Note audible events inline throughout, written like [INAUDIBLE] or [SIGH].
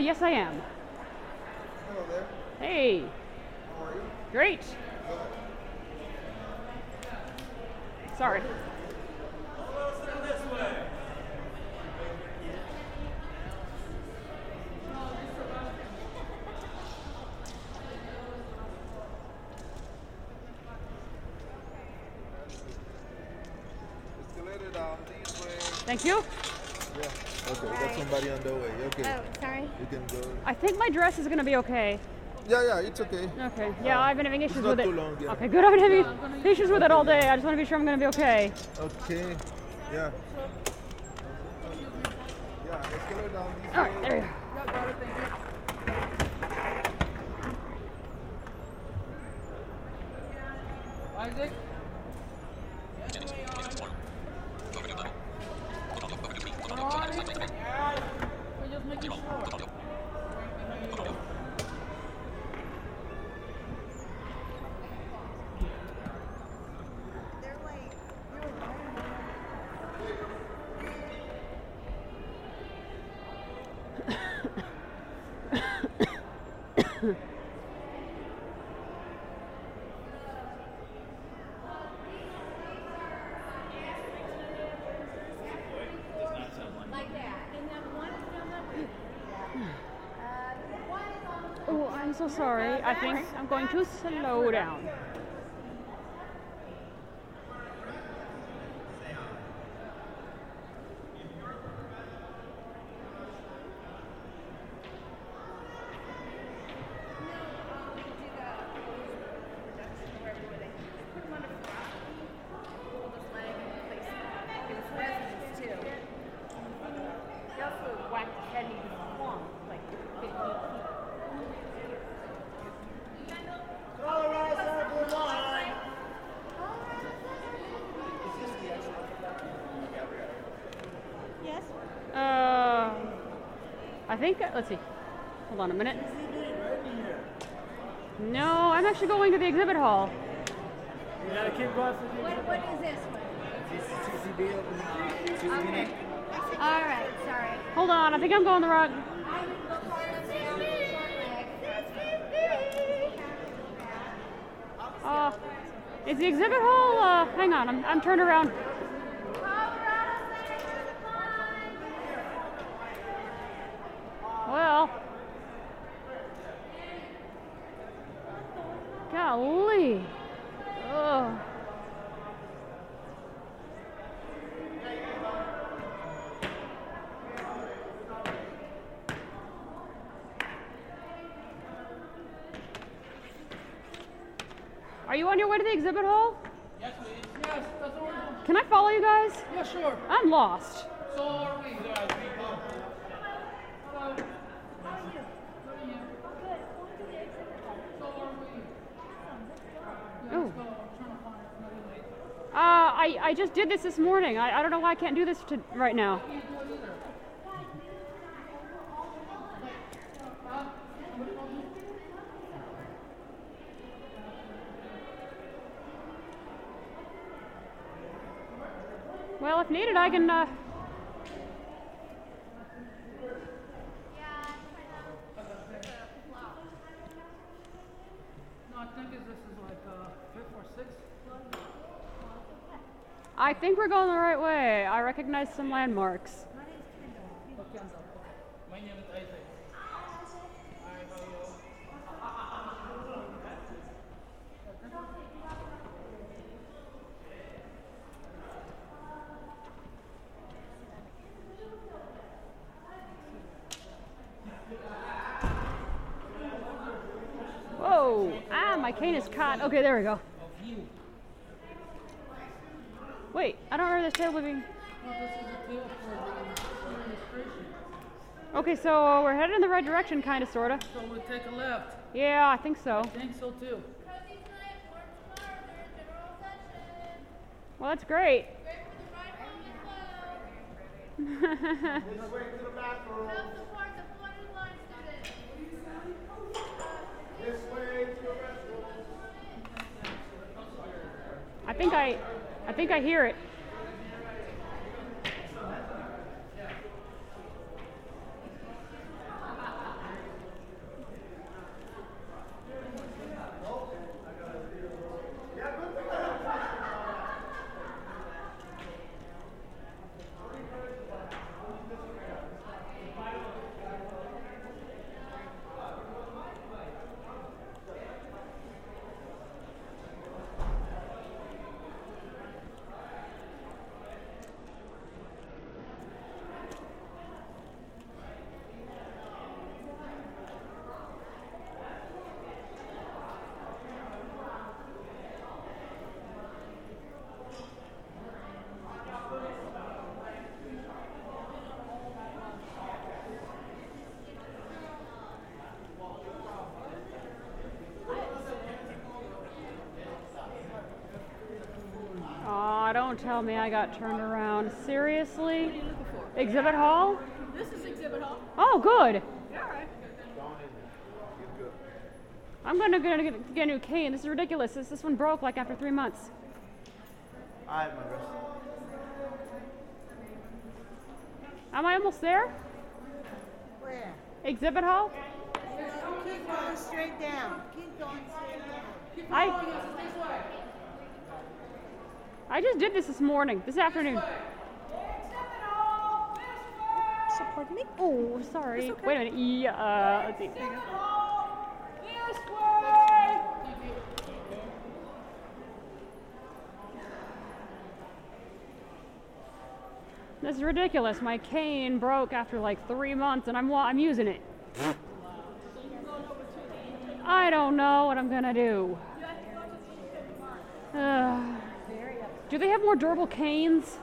Yes, I am. Hello there. Hey. How are you? Great. Sorry. Escalator down this way. Thank you. Yeah. Okay, we got somebody on the way. Okay. Oh, sorry. You can go. I think my dress is gonna be okay. Yeah, yeah, it's okay. Okay. Yeah, I've been having issues not with it. too long, yeah. Okay, good. I've been having issues with it all day. I just want to be sure I'm gonna be okay. Okay. Yeah, escalator down this All way. right, there you go. Isaac? We're just making sure. Oh, I'm so sorry. I think I'm going to slow down. Yes. Uh, I. Let's see. Hold on a minute. No, I'm actually going to the exhibit hall. You gotta keep going for the What, what is this one? Okay. All right. Sorry. Hold on. I think I'm going the wrong. Uh, is the exhibit hall? Uh, hang on. I'm, I'm turned around. Well. Golly. Ugh. Are you on your way to the exhibit hall? Yes, please. Yes, that's what we're doing. Can I follow you guys? Yeah, sure. I'm lost. So are we, guys. We go. Hello. How are you? So are we. Yeah, Ooh. let's go. I'm trying to find another way. Uh, I, I just did this this morning. I, I don't know why I can't do this to, right now. Can't do it either. Well, if needed, I can. Uh, No, I think is this is like uh, fifth or sixth. I think we're going the right way. I recognize some landmarks. Whoa! Ah, my cane is caught. Okay, there we go. Wait, I don't remember this table being. Well, this is a deal for administration. Okay, so we're headed in the right direction, kind of, sorta. So we'll take a left. Yeah, I think so. I think so too. Well, that's great. [LAUGHS] I think I, I think I hear it. Don't tell me I got turned around. Seriously? Exhibit hall? This is exhibit hall. Oh, good. Yeah, all right. I'm gonna, gonna get, get a new cane. This is ridiculous. This, this one broke like after three months. I have my dress. Am I almost there? Where? Exhibit hall? Keep going straight down. Keep going straight down. I, I just did this this morning, this afternoon. Support me. Oh, sorry. Wait a minute. Yeah, uh, let's see. This is ridiculous. My cane broke after like three months, and I'm I'm using it. I don't know what I'm gonna do. Ugh. Do they have more durable canes?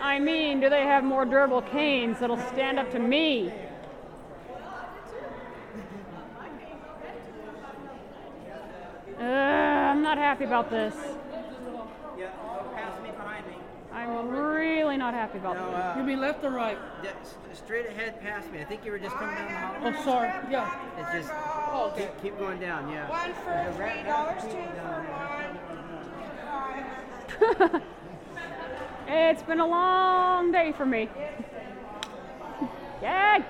I mean, do they have more durable canes that'll stand up to me? Ugh, I'm not happy about this. Yeah, pass me behind me. I'm really not happy about No, this. uh, You mean left or right? yeah, straight ahead past me. I think you were just coming down the hall. Oh, sorry. Yeah. It's just Oh, okay. keep, keep going down. Yeah. One for There's a rat- three rat dollars, two for one. [LAUGHS] It's been a long day for me. Yay!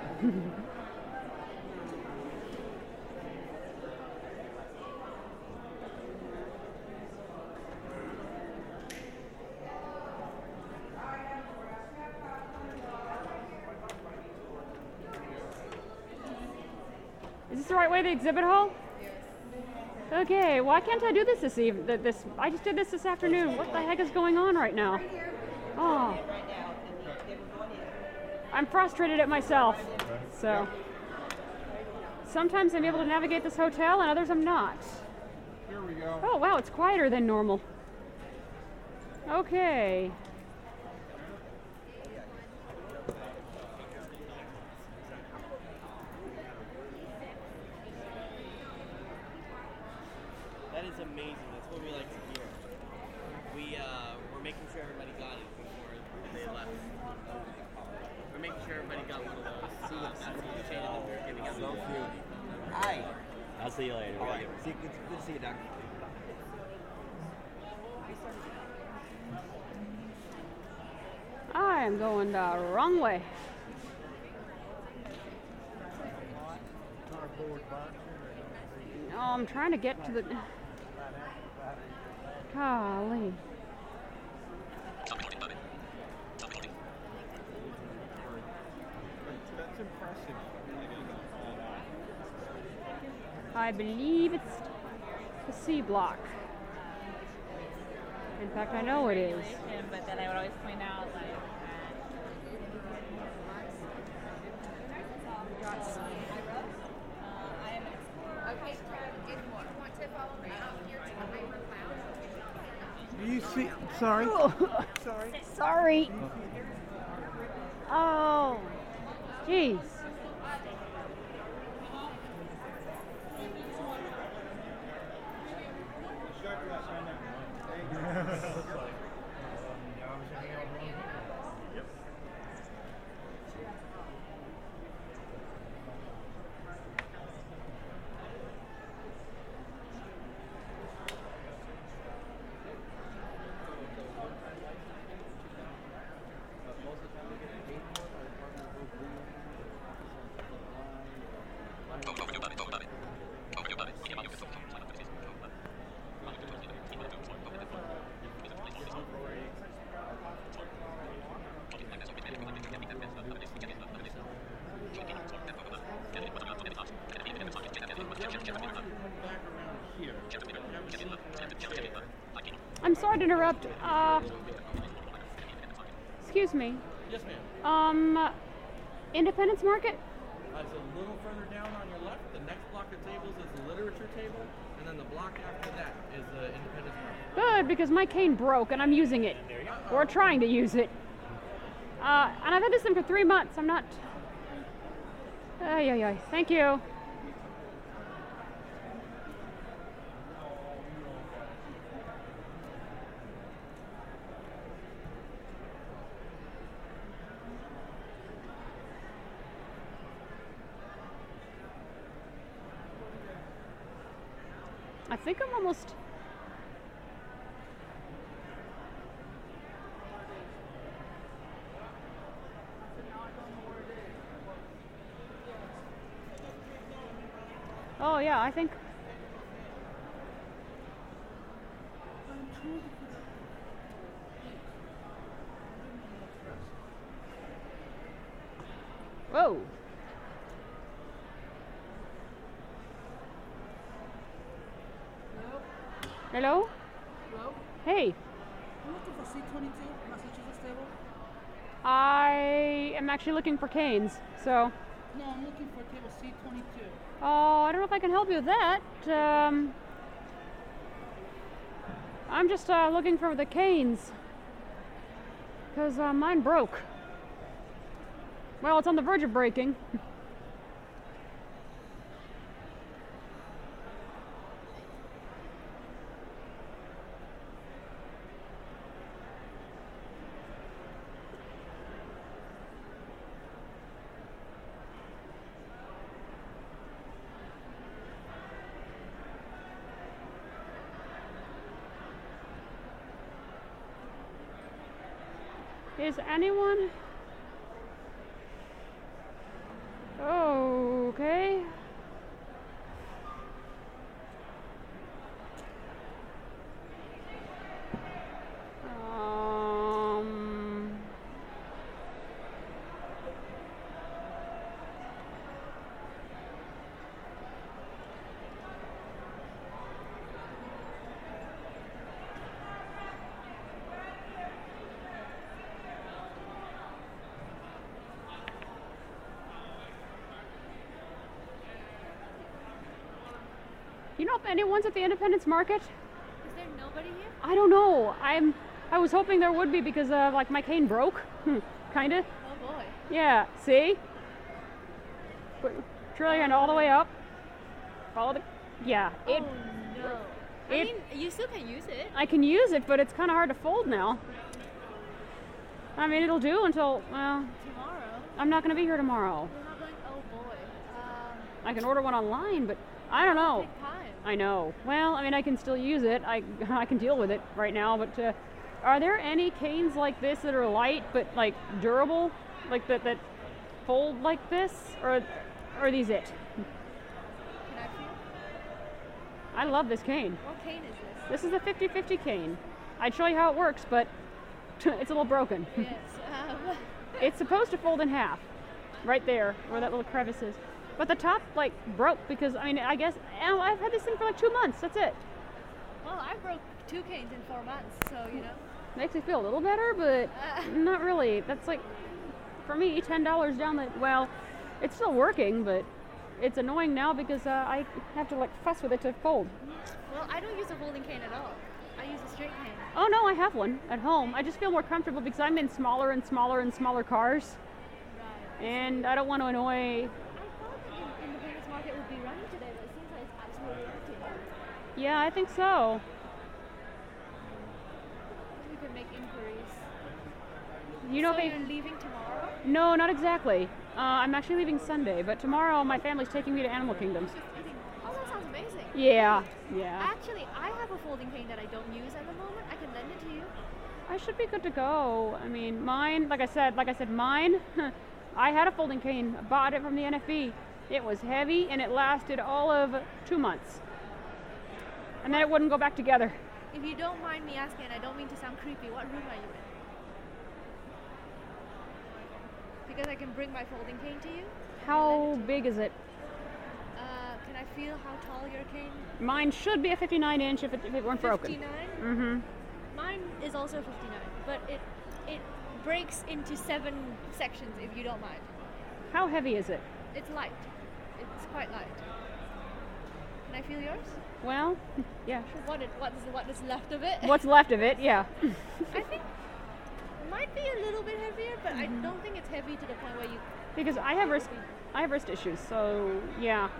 Is this the right way to the exhibit hall? Okay, why can't I do this this evening? This I just did this this afternoon. What the heck is going on right now? Oh, I'm frustrated at myself. So sometimes I'm able to navigate this hotel, and others I'm not. Here we go. Oh wow, it's quieter than normal. Okay. That is amazing. That's what we like to hear. We uh, we're making sure everybody got it before they left. We're making sure everybody got one of those. Uh, that's the chain that we're giving out. Hi. I'll see you later. All right. See, good, good to see you, Doc. I am the wrong way. No, I'm trying to get to the. Golly. I believe it's the C block. In fact, I know it is. but then I would always point out like. Okay, want to follow me up here to the paper cloud? Do you see? Oh. Sorry. Sorry. Sorry. Oh. Jeez. I'm sorry to interrupt. Uh, excuse me. Yes, ma'am. Um, Independence Market? Uh, it's a little further down on your left. The next block of tables is the literature table, and then the block after that is the independence market. Because my cane broke and I'm using it. Or trying to use it. Uh, and I've had this thing for three months. I'm not. Ay, ay, ay. Thank you. I think I'm almost. Oh yeah, I think. Whoa. Hello? Hello? Hey, I'm looking for C22, Massachusetts table. I am actually looking for canes, so. No, I'm looking for table C22. Oh, I don't know if I can help you with that. Um, I'm just uh, looking for the canes. Because uh, mine broke. Well, it's on the verge of breaking. [LAUGHS] Is anyone? Oh, okay. Um. You know if anyone's at the Independence Market? Is there nobody here? I don't know. I'm. I was hoping there would be because uh, like my cane broke, [LAUGHS] kind of. Oh boy. Yeah. See. Put trillion all the way up. Follow the. Yeah. It. oh no. I mean, you still can use it. I can use it, but it's kind of hard to fold now. I mean, it'll do until. Well, Tomorrow. I'm not going to be here tomorrow. Going. Oh boy. Um, I can order one online, but I don't know. I know. Well, I mean, I can still use it. I, [LAUGHS] I can deal with it right now. But uh, are there any canes like this that are light but like durable, like that that fold like this, or, or are these it? I? I love this cane. What cane is this? This is a 50-50 cane. I'd show you how it works, but [LAUGHS] it's a little broken. yes. Um, [LAUGHS] It's supposed to fold in half, right there where that little crevice is. But the top like broke because I mean I guess I've had this thing for like two months. That's it. well, I broke two canes in four months, so you know. Makes me feel a little better, but Uh. [LAUGHS] not really. That's like for me ten dollars down the well. It's still working, but it's annoying now because uh, I have to like fuss with it to fold. Well, I don't use a folding cane at all. I use a straight cane. Oh no, I have one at home. I just feel more comfortable because I'm in smaller and smaller and smaller cars, Right. and I don't want to annoy. I thought that in- Independence Market would be running today, but it seems like it's absolutely empty. Yeah, I think so. We could make inquiries. You know, so if you're leaving tomorrow? no, not exactly. Uh, I'm actually leaving Sunday, but tomorrow my family's taking me to Animal Kingdom. Oh, that sounds amazing. Yeah, yeah. Actually, I have a folding cane that I don't use at the moment. I can lend it to you. I should be good to go. I mean, mine, like I said, like I said, mine. [LAUGHS] I had a folding cane. Bought it from the NFB. It was heavy and it lasted all of two months, and then it wouldn't go back together. If you don't mind me asking, and I don't mean to sound creepy, what room are you in? Because I can bring my folding cane to you. How big is it? Uh, can I feel how tall your cane? Mine should be a 59 inch if it, if it weren't broken. 59. Mm-hmm. Mine is also 59, but it it breaks into seven sections if you don't mind. How heavy is it? It's light. It's quite light. Can I feel yours? Well, yeah. What it, what is what is left of it? What's left of it? Yeah. [LAUGHS] I think it might be a little bit heavier, but I don't think it's heavy to the point where you. because I have wrist, I have wrist issues. So yeah,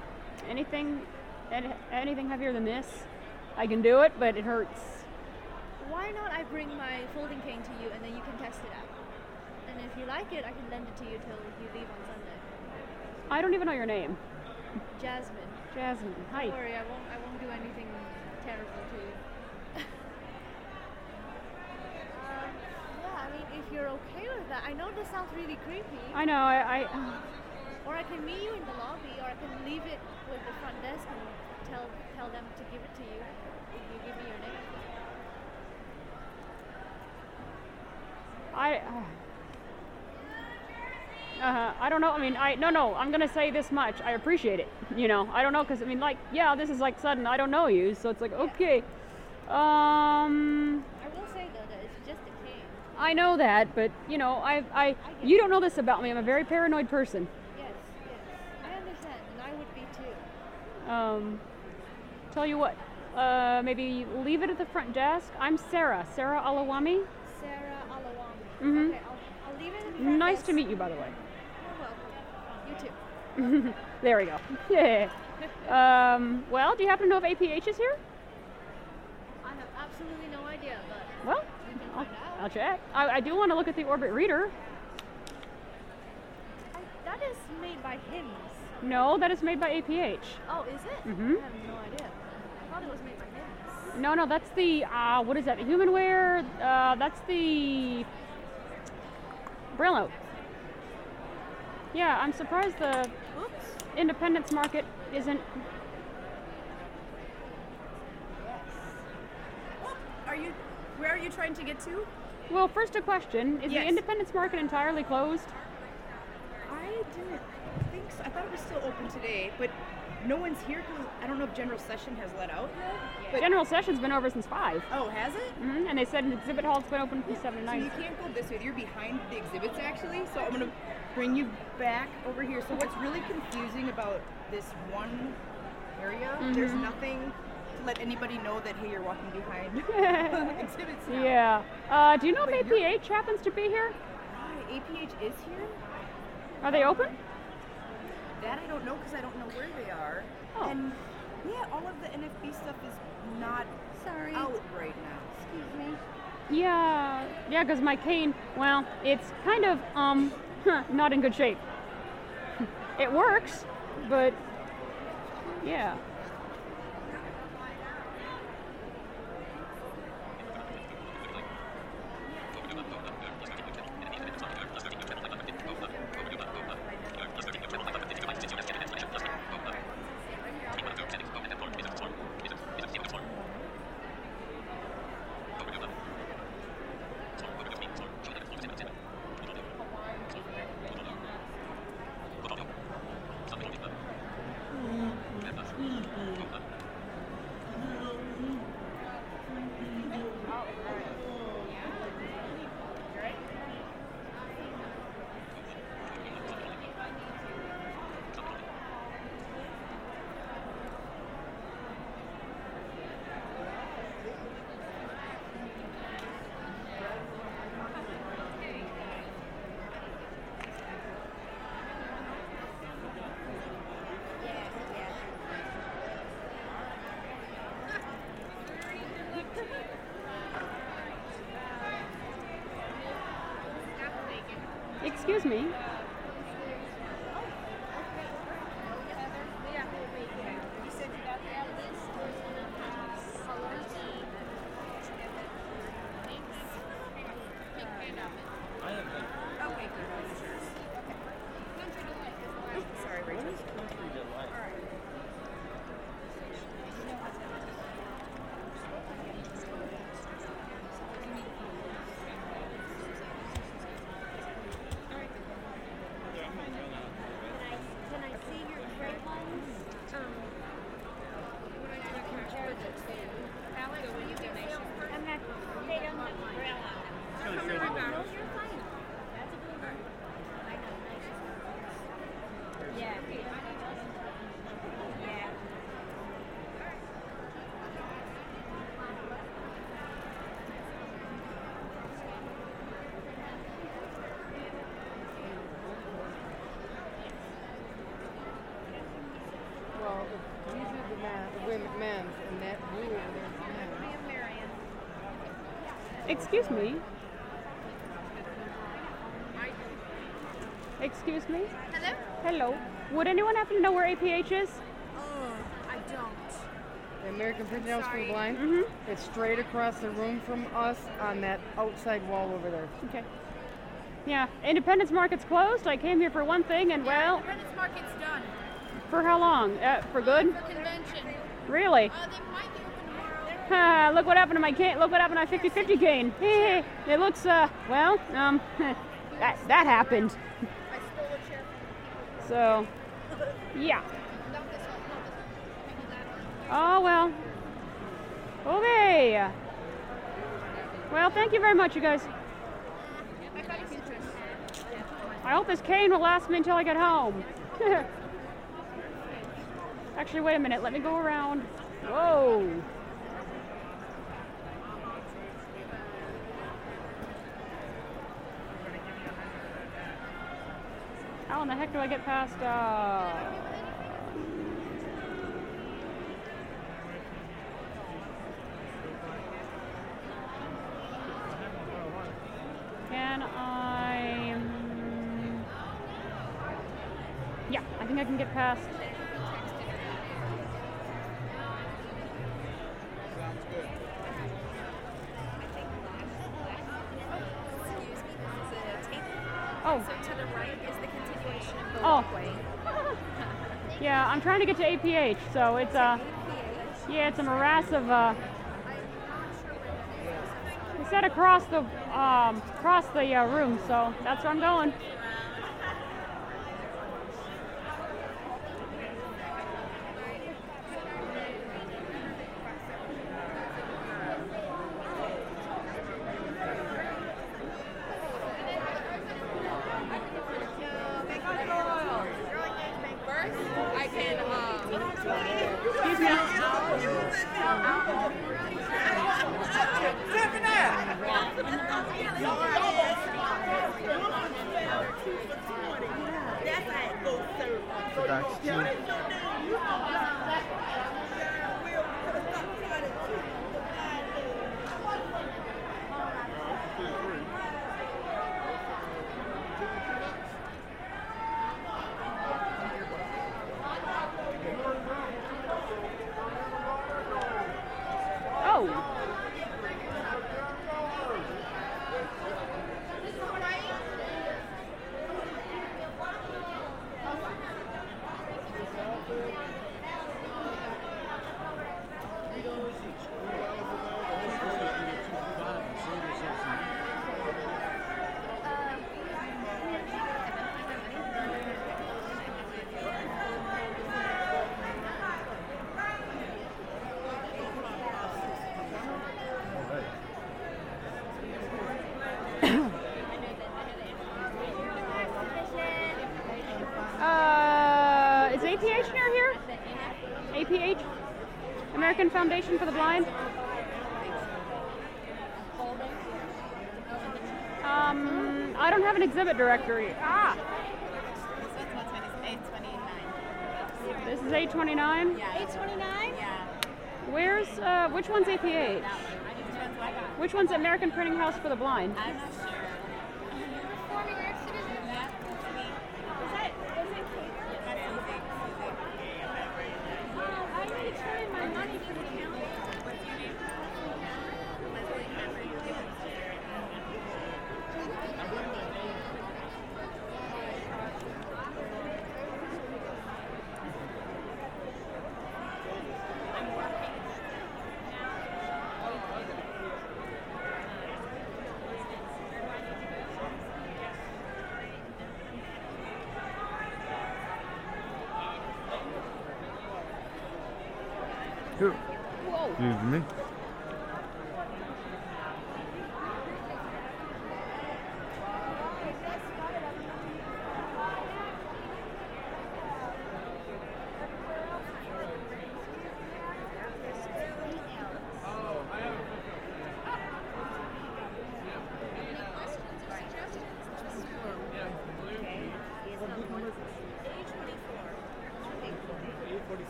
anything, anything heavier than this, I can do it, but it hurts. Why not I bring my folding cane to you and then you can test it out. And if you like it, I can lend it to you till you leave on Sunday. I don't even know your name. Jasmine. Jasmine. Hi. Don't worry, I won't. I won't do anything terrible to you. um, yeah, I mean, if you're okay with that, I know this sounds really creepy. I know. I. I Or I can meet you in the lobby, or I can leave it with the front desk and tell tell them to give it to you if you give me your name. I. Uh, I don't know. I mean, I no, no. I'm gonna say this much. I appreciate it. You know, I don't know because I mean, like, yeah, this is like sudden. I don't know you, so it's like okay. Um, I will say though that it's just a cane. I know that, but you know, I, I, you don't know this about me. I'm a very paranoid person. Yes, yes, I understand, and I would be too. Um, tell you what, uh, maybe leave it at the front desk. I'm Sarah, Sarah Alawami. Sarah Alawami. Mhm. Okay, I'll, I'll leave it at the front Nice desk. to meet you, by the way. You're welcome. You too. [LAUGHS] there we go. Yeah. [LAUGHS] Um, well, do you happen to know if APH is here? I have absolutely no idea, but Well, I'll. I'll check. I, I do want to look at the Orbit Reader. I, that is made by HIMS. No, that is made by APH. Oh, is it? Mm-hmm. I have no idea. I thought it was made by HIMS. No, no, that's the uh, what is that? The Humanware. Uh, that's the Braille Note. Yeah, I'm surprised the Oops. Independence Market isn't. Are you? Where are you trying to get to? Well, first a question: Is the Independence Market entirely closed? I didn't think so. I thought it was still open today, but no one's here because I don't know if General Session has let out yet. General Session's been over since five, oh, has it? hmm and they said an exhibit hall's been open from seven to So you can't go this way. You're behind the exhibits actually. So I'm gonna bring you back over here. So what's really confusing about this one area? There's Mhm. nothing to let anybody know that hey, you're walking behind [LAUGHS] [LAUGHS] the exhibits now. Yeah. Uh, do you know But if APH happens to be here? Why, APH is here? Are they open? That I don't know because I don't know where they are. Oh. And yeah, all of the NFB stuff is not Sorry. out right now. Excuse me. Yeah, yeah, because my cane, well, it's kind of um not in good shape. [LAUGHS] It works, but yeah. Excuse me. Sorry, Rachel. Can I see your gray ones? Um, Alex, will you get sales first? I'm not, they don't have braille on them. No, you're fine. That's a blue one. I know, nice. Yeah. Yeah. Well, these are the men, the women, men's, and that blue over there is men's. Excuse me. Excuse me. Hello? Hello. Would anyone happen to know where APH is? Oh, I don't. The American Printing House for the Sorry. Blind. Mhm. It's straight across the room from us on that outside wall over there. Okay. Yeah, Independence Market's closed. I came here for one thing, and well, Independence Market's done. for how long? Uh, for good? For convention. Really? Uh, they might be open tomorrow. [LAUGHS] Look what happened to my cane. Look what happened to my 50-50 cane. [LAUGHS] It looks, uh, well, um, [LAUGHS] that that happened. So, yeah. Oh well. Okay. Well, thank you very much, you guys. I hope this cane will last me until I get home. Actually, wait a minute. Let me go around. Whoa. How in the heck do I get past? Uh... Can I? um, Yeah, I think I can get past. To get to APH, so it's a yeah, it's a morass of uh. They said across the um, across the uh, room, so that's where I'm going. First, I can, um, Excuse me. So that's two. Oh. Uh, is APH near here? APH? American Foundation for the Blind? Um, I don't have an exhibit directory. Ah, this is 829. eight twenty-nine? Yeah. Where's, uh, which one's APH? Which one's American Printing House for the Blind? Excuse me.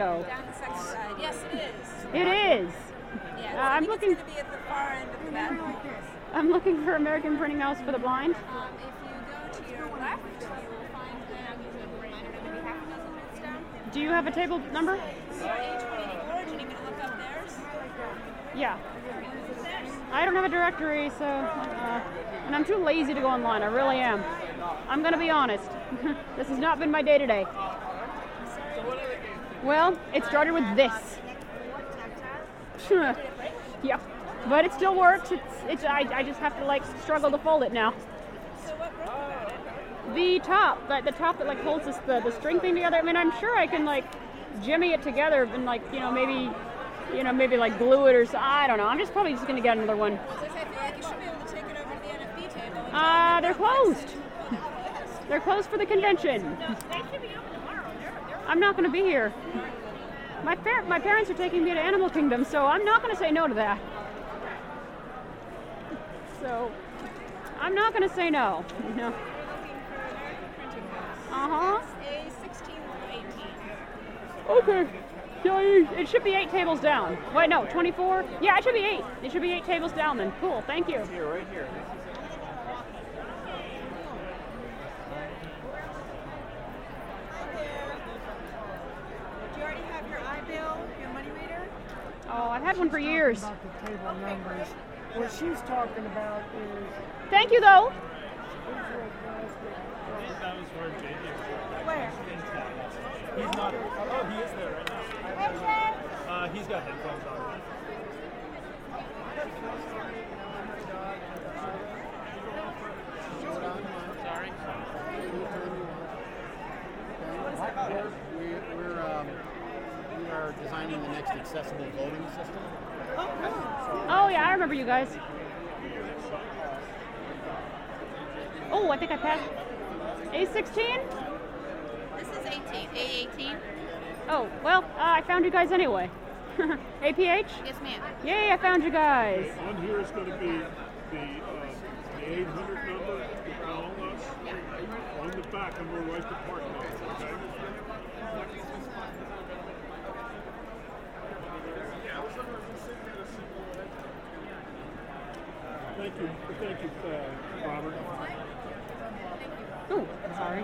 Like this is bingo. down the second side. Yes, it is. It is. Yeah, Uh, I'm looking. It's gonna be at the far end of the bathroom. I'm looking for American Printing House for the blind. Um, if you go to your left, you will find them. I don't know, maybe half a dozen booths down. Do you have a table number? So A twenty-four. Do you need me to look up theirs? Yeah. I don't have a directory, so uh, and I'm too lazy to go online. I really am. I'm gonna be honest. [LAUGHS] this has not been my day today. Well, it started with this. [LAUGHS] yeah, but it still works. It's it's I, I just have to like struggle to fold it now. So what broke about it? The top, like the top that like holds this, the the string thing together. I mean, I'm sure I can like jimmy it together and like you know maybe you know maybe like glue it or so. I don't know. I'm just probably just gonna get another one. So I feel like you should be able to take it over to the NFB table. and Ah, try they're and make it closed. They're closed for the convention. I'm not going to be here. My par- my parents are taking me to Animal Kingdom, so I'm not going to say no to that. So I'm not going to say no. Printing House. Uh huh. A 16-18 Okay. You- it should be eight tables down. Wait, no, 24. Yeah, it should be eight. It should be eight tables down then. Cool. Thank you. Here, right here. Do you already have your iBill, your money reader? Oh, I've had one for years. About the table numbers. What she's talking about is Thank you though. Where JJ was. Where? He's not. Oh, he is there right now. Uh, he's got headphones on. Sorry. We, we're, um, we are designing the next accessible voting system. Oh yeah, I remember you guys. Oh, I think I passed. A16? This is eighteen. A eighteen. Oh, well, uh, I found you guys anyway. [LAUGHS] APH? Yes, ma'am. Yay, I found you guys. On here is going to be the, uh, the 800 number to call us. On the back, I'm going to write the part Thank you, uh, Robert. Oh, sorry.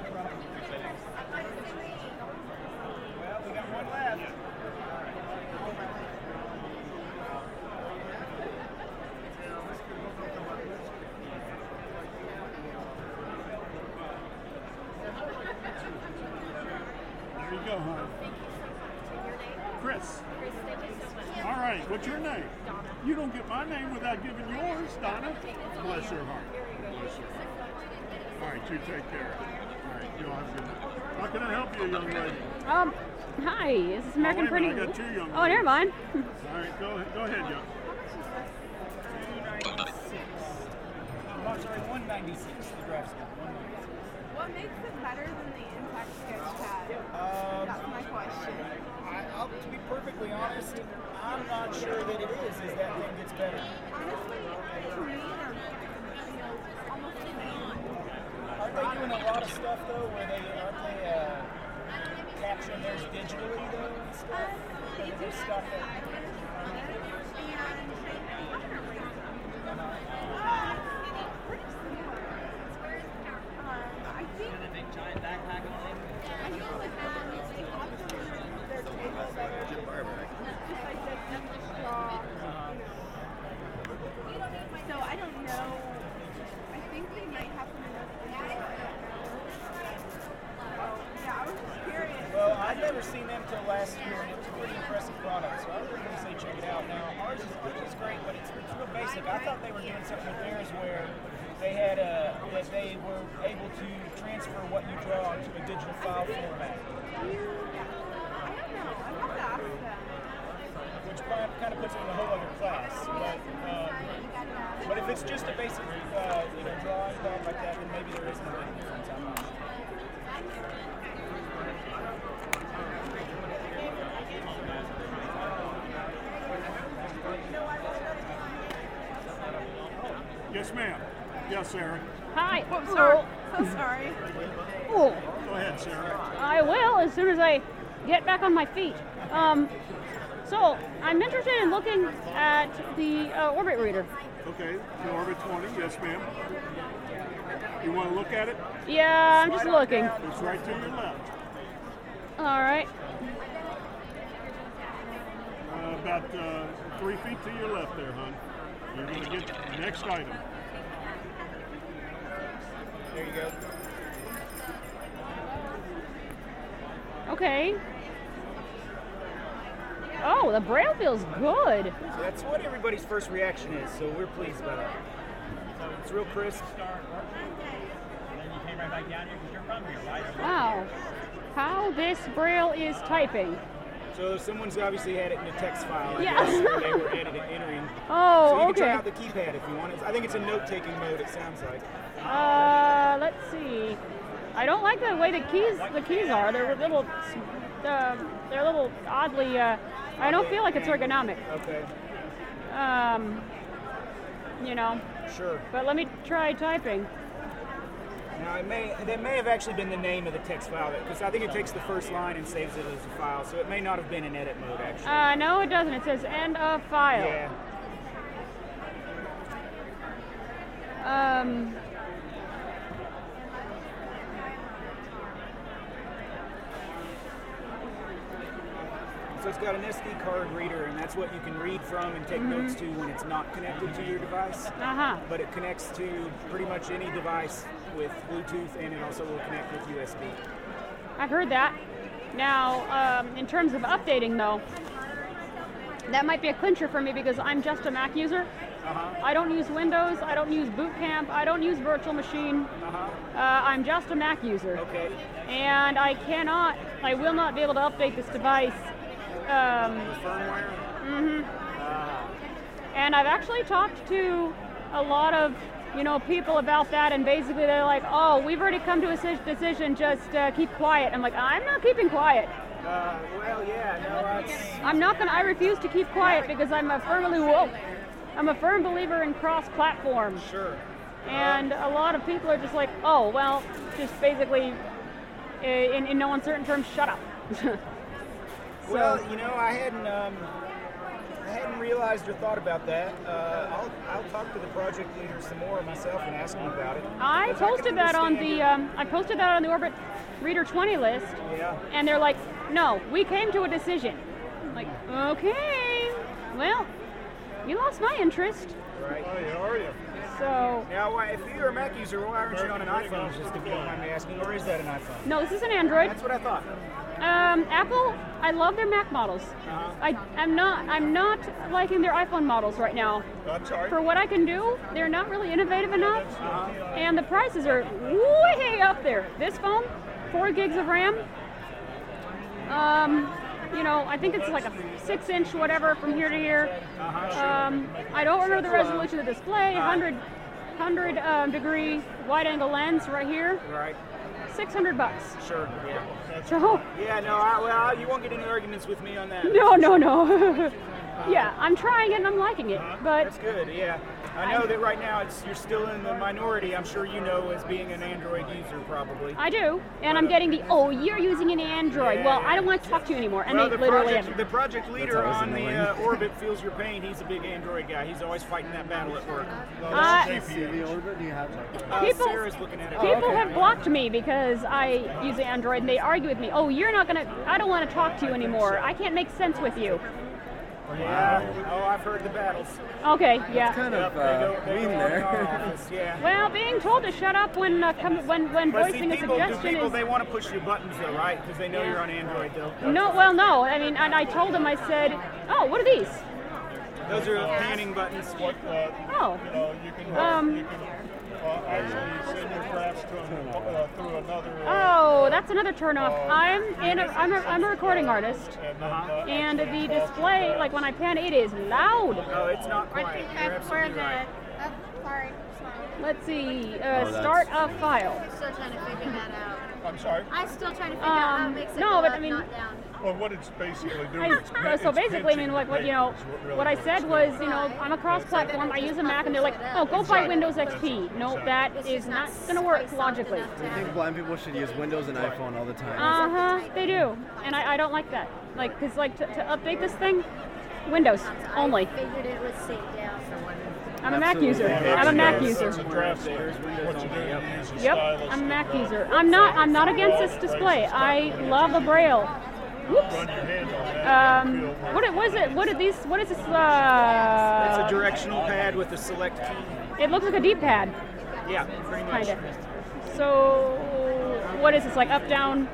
We got one left. There you go, hon. Chris. All right, what's your name? You don't get my name without giving yours, Donna. Bless your heart. Bless your heart. All right, you take care. All right, you all have a good night. How can I help you, young lady? Um, hi, American wait a Printing? minute, I got two young oh, never mind. All right, go ahead, go ahead, young. Oh, sorry, 196. The draft's got 196. What makes it better than the Impact Sketchpad? Um, That's my question. I, I'll, to be perfectly honest, I'm not sure that it is. Is that thing gets better? Honestly, to me, they're you know, almost. Aren't they doing a lot of stuff though, where they aren't they capturing theirs digitally though um, and stuff? They do stuff that. I think a big giant backpack on it. I think that um, they offer their tables that are just like this extra straw. So I don't know. I think they might have some investigation. Yeah, I was just curious. Well, I'd never seen them till last year, and it was a pretty impressive product. So I was going to say check it out. Now ours is, ours is great, but it's, it's real basic. I thought they were doing something with theirs where they had a that they were able to transfer what you draw to a digital file format, which kind of puts it in a whole other class. But um, but if it's just a basic uh, you know drawing pad like that, then maybe there isn't a big difference. I'm not sure. Yes, ma'am. Yes, Sarah. Hi. Oh, sorry. So sorry. Oh, Go ahead, Sarah. I will as soon as I get back on my feet. Um, so I'm interested in looking at the uh, orbit reader. Okay, the Orbit 20. Yes, ma'am. You want to look at it? Yeah, I'm just looking. It's right to your left. All right. Uh, about uh, three feet to your left there, hon. You're going to get the next item. There you go. Okay. Oh, the braille feels good. So that's what everybody's first reaction is. So we're pleased by that. So it's real crisp. Wow. How this braille is typing. So someone's obviously had it in a text file. I Yes. guess, they were editing, entering. Oh, [LAUGHS] so you can try out the keypad if you want. It's, I think it's a note-taking mode. It sounds like. Uh, let's see. I don't like the way the keys the keys are. They're a little, uh, they're a little oddly. Uh, I don't feel like it's ergonomic. Okay. Um, you know. Sure. But let me try typing. Now it may that may have actually been the name of the text file because I think it takes the first line and saves it as a file. So it may not have been in edit mode actually. Uh, no, it doesn't. It says end of file. Yeah. Um. So it's got an SD card reader, and that's what you can read from and take Mhm. notes to when it's not connected to your device. Uh-huh. But it connects to pretty much any device with Bluetooth, and it also will connect with USB. I've heard that. Now, um, in terms of updating, though, that might be a clincher for me because I'm just a Mac user. Uh-huh. I don't use Windows. I don't use Boot Camp. I don't use Virtual Machine. Uh-huh. Uh, I'm just a Mac user. Okay. And I cannot, I will not be able to update this device. Um, Firmware. hmm Uh, And I've actually talked to a lot of, you know, people about that, and basically they're like, "Oh, we've already come to a decision. Just uh, keep quiet." I'm like, "I'm not keeping quiet. uh, well, yeah, no. I'm not gonna. I refuse to keep quiet because I'm a firmly whoa. I'm a firm believer in cross-platform. Sure. And a lot of people are just like, "Oh, well, just basically, uh, in, in no uncertain terms, shut up." [LAUGHS] So- Well, you know, I hadn't, um, I hadn't realized or thought about that. Uh, I'll, I'll talk to the project leader some more myself and ask him about it. I 'Cause can posted that on the um, I posted that on the Orbit Reader 20 list, Yeah. and they're like, "No, we came to a decision." I'm like, okay, well, you lost my interest. Right. How are you? So Now, why, if you're a Mac user, why aren't you on an iPhone? Just if you don't mind me asking, or is that an iPhone? no, this is an Android. That's what I thought. Um, Apple, I love their Mac models. Uh-huh. I am not I'm not liking their iPhone models right now. Sorry. For what I can do, they're not really innovative enough, Uh-huh. and the prices are way up there. This phone, four gigs of RAM. Um, you know, I think it's like a six-inch whatever from here to here. Um, I don't remember the resolution of the display. 100, 100 um, degree wide-angle lens right here. Right. 600 bucks. Sure. Yeah. So Yeah. No. I, well, you won't get any arguments with me on that. no, no, no. [LAUGHS] yeah, I'm trying it and I'm liking it, but That's good. Yeah. I know that right now it's you're still in the minority. I'm sure you know as being an Android user, probably. I do, and I'm getting the oh, you're using an Android. well, I don't want to talk to you anymore, and well, they the literally project, have. the project leader on the uh, Orbit feels your pain. He's a big Android guy. He's always fighting that battle at work. Uh, Do you see the orbit? Do you have? Uh, People- Sarah's looking at it. People have blocked me because I use Android, and they argue with me. Oh, you're not gonna. I don't want to talk to you anymore. I can't make sense with you. Yeah. Oh, I've heard the battles. Okay, yeah. kind Yep, of they uh, go, they mean go on in our there. office, Yeah. Well, being told to shut up when uh, com- when when But see, voicing a people, do suggestion people is they want to push your buttons though, right? Because they know Yeah. you're on Android though. no. Well, no. I mean, and I told them. I said, oh, what are these? Those are panning buttons. What, uh, Oh. you know, you can, Um, you can Oh, that's another turnoff. I'm in. A, I'm a, I'm a recording artist, and the display, like when I pan, it is loud. Oh, it's not I think that's where the. Oh, sorry. sorry. Let's see. Oh, Uh, that's- start a file. I'm still trying to figure that out. I'm sorry. I'm still trying to figure out how it Um, makes it no, but I mean- not down. Well, what it's basically doing I, is uh, so basically, I mean, like what you know, what I said was, you know, I'm a cross-platform. I use a Mac, and they're like, oh, go buy Windows XP. No, that is not going to work logically. I think blind people should use Windows and iPhone all the time. Uh huh. They do, and I, I don't like that. Like, cause like to, to update this thing, Windows only. I figured it was saved down. I'm a Mac user. I'm a Mac user. It's a draft there. What you do, you use a Yep, I'm a Mac user. I'm not. I'm not against this display. I love the Braille. Whoops. Run your hand on that. Um, what it was it? What are these? What is this? Uh, It's a directional pad with a select key. It looks like a D-pad, Yeah, pretty much. kind of. So, what is this? Like up, down?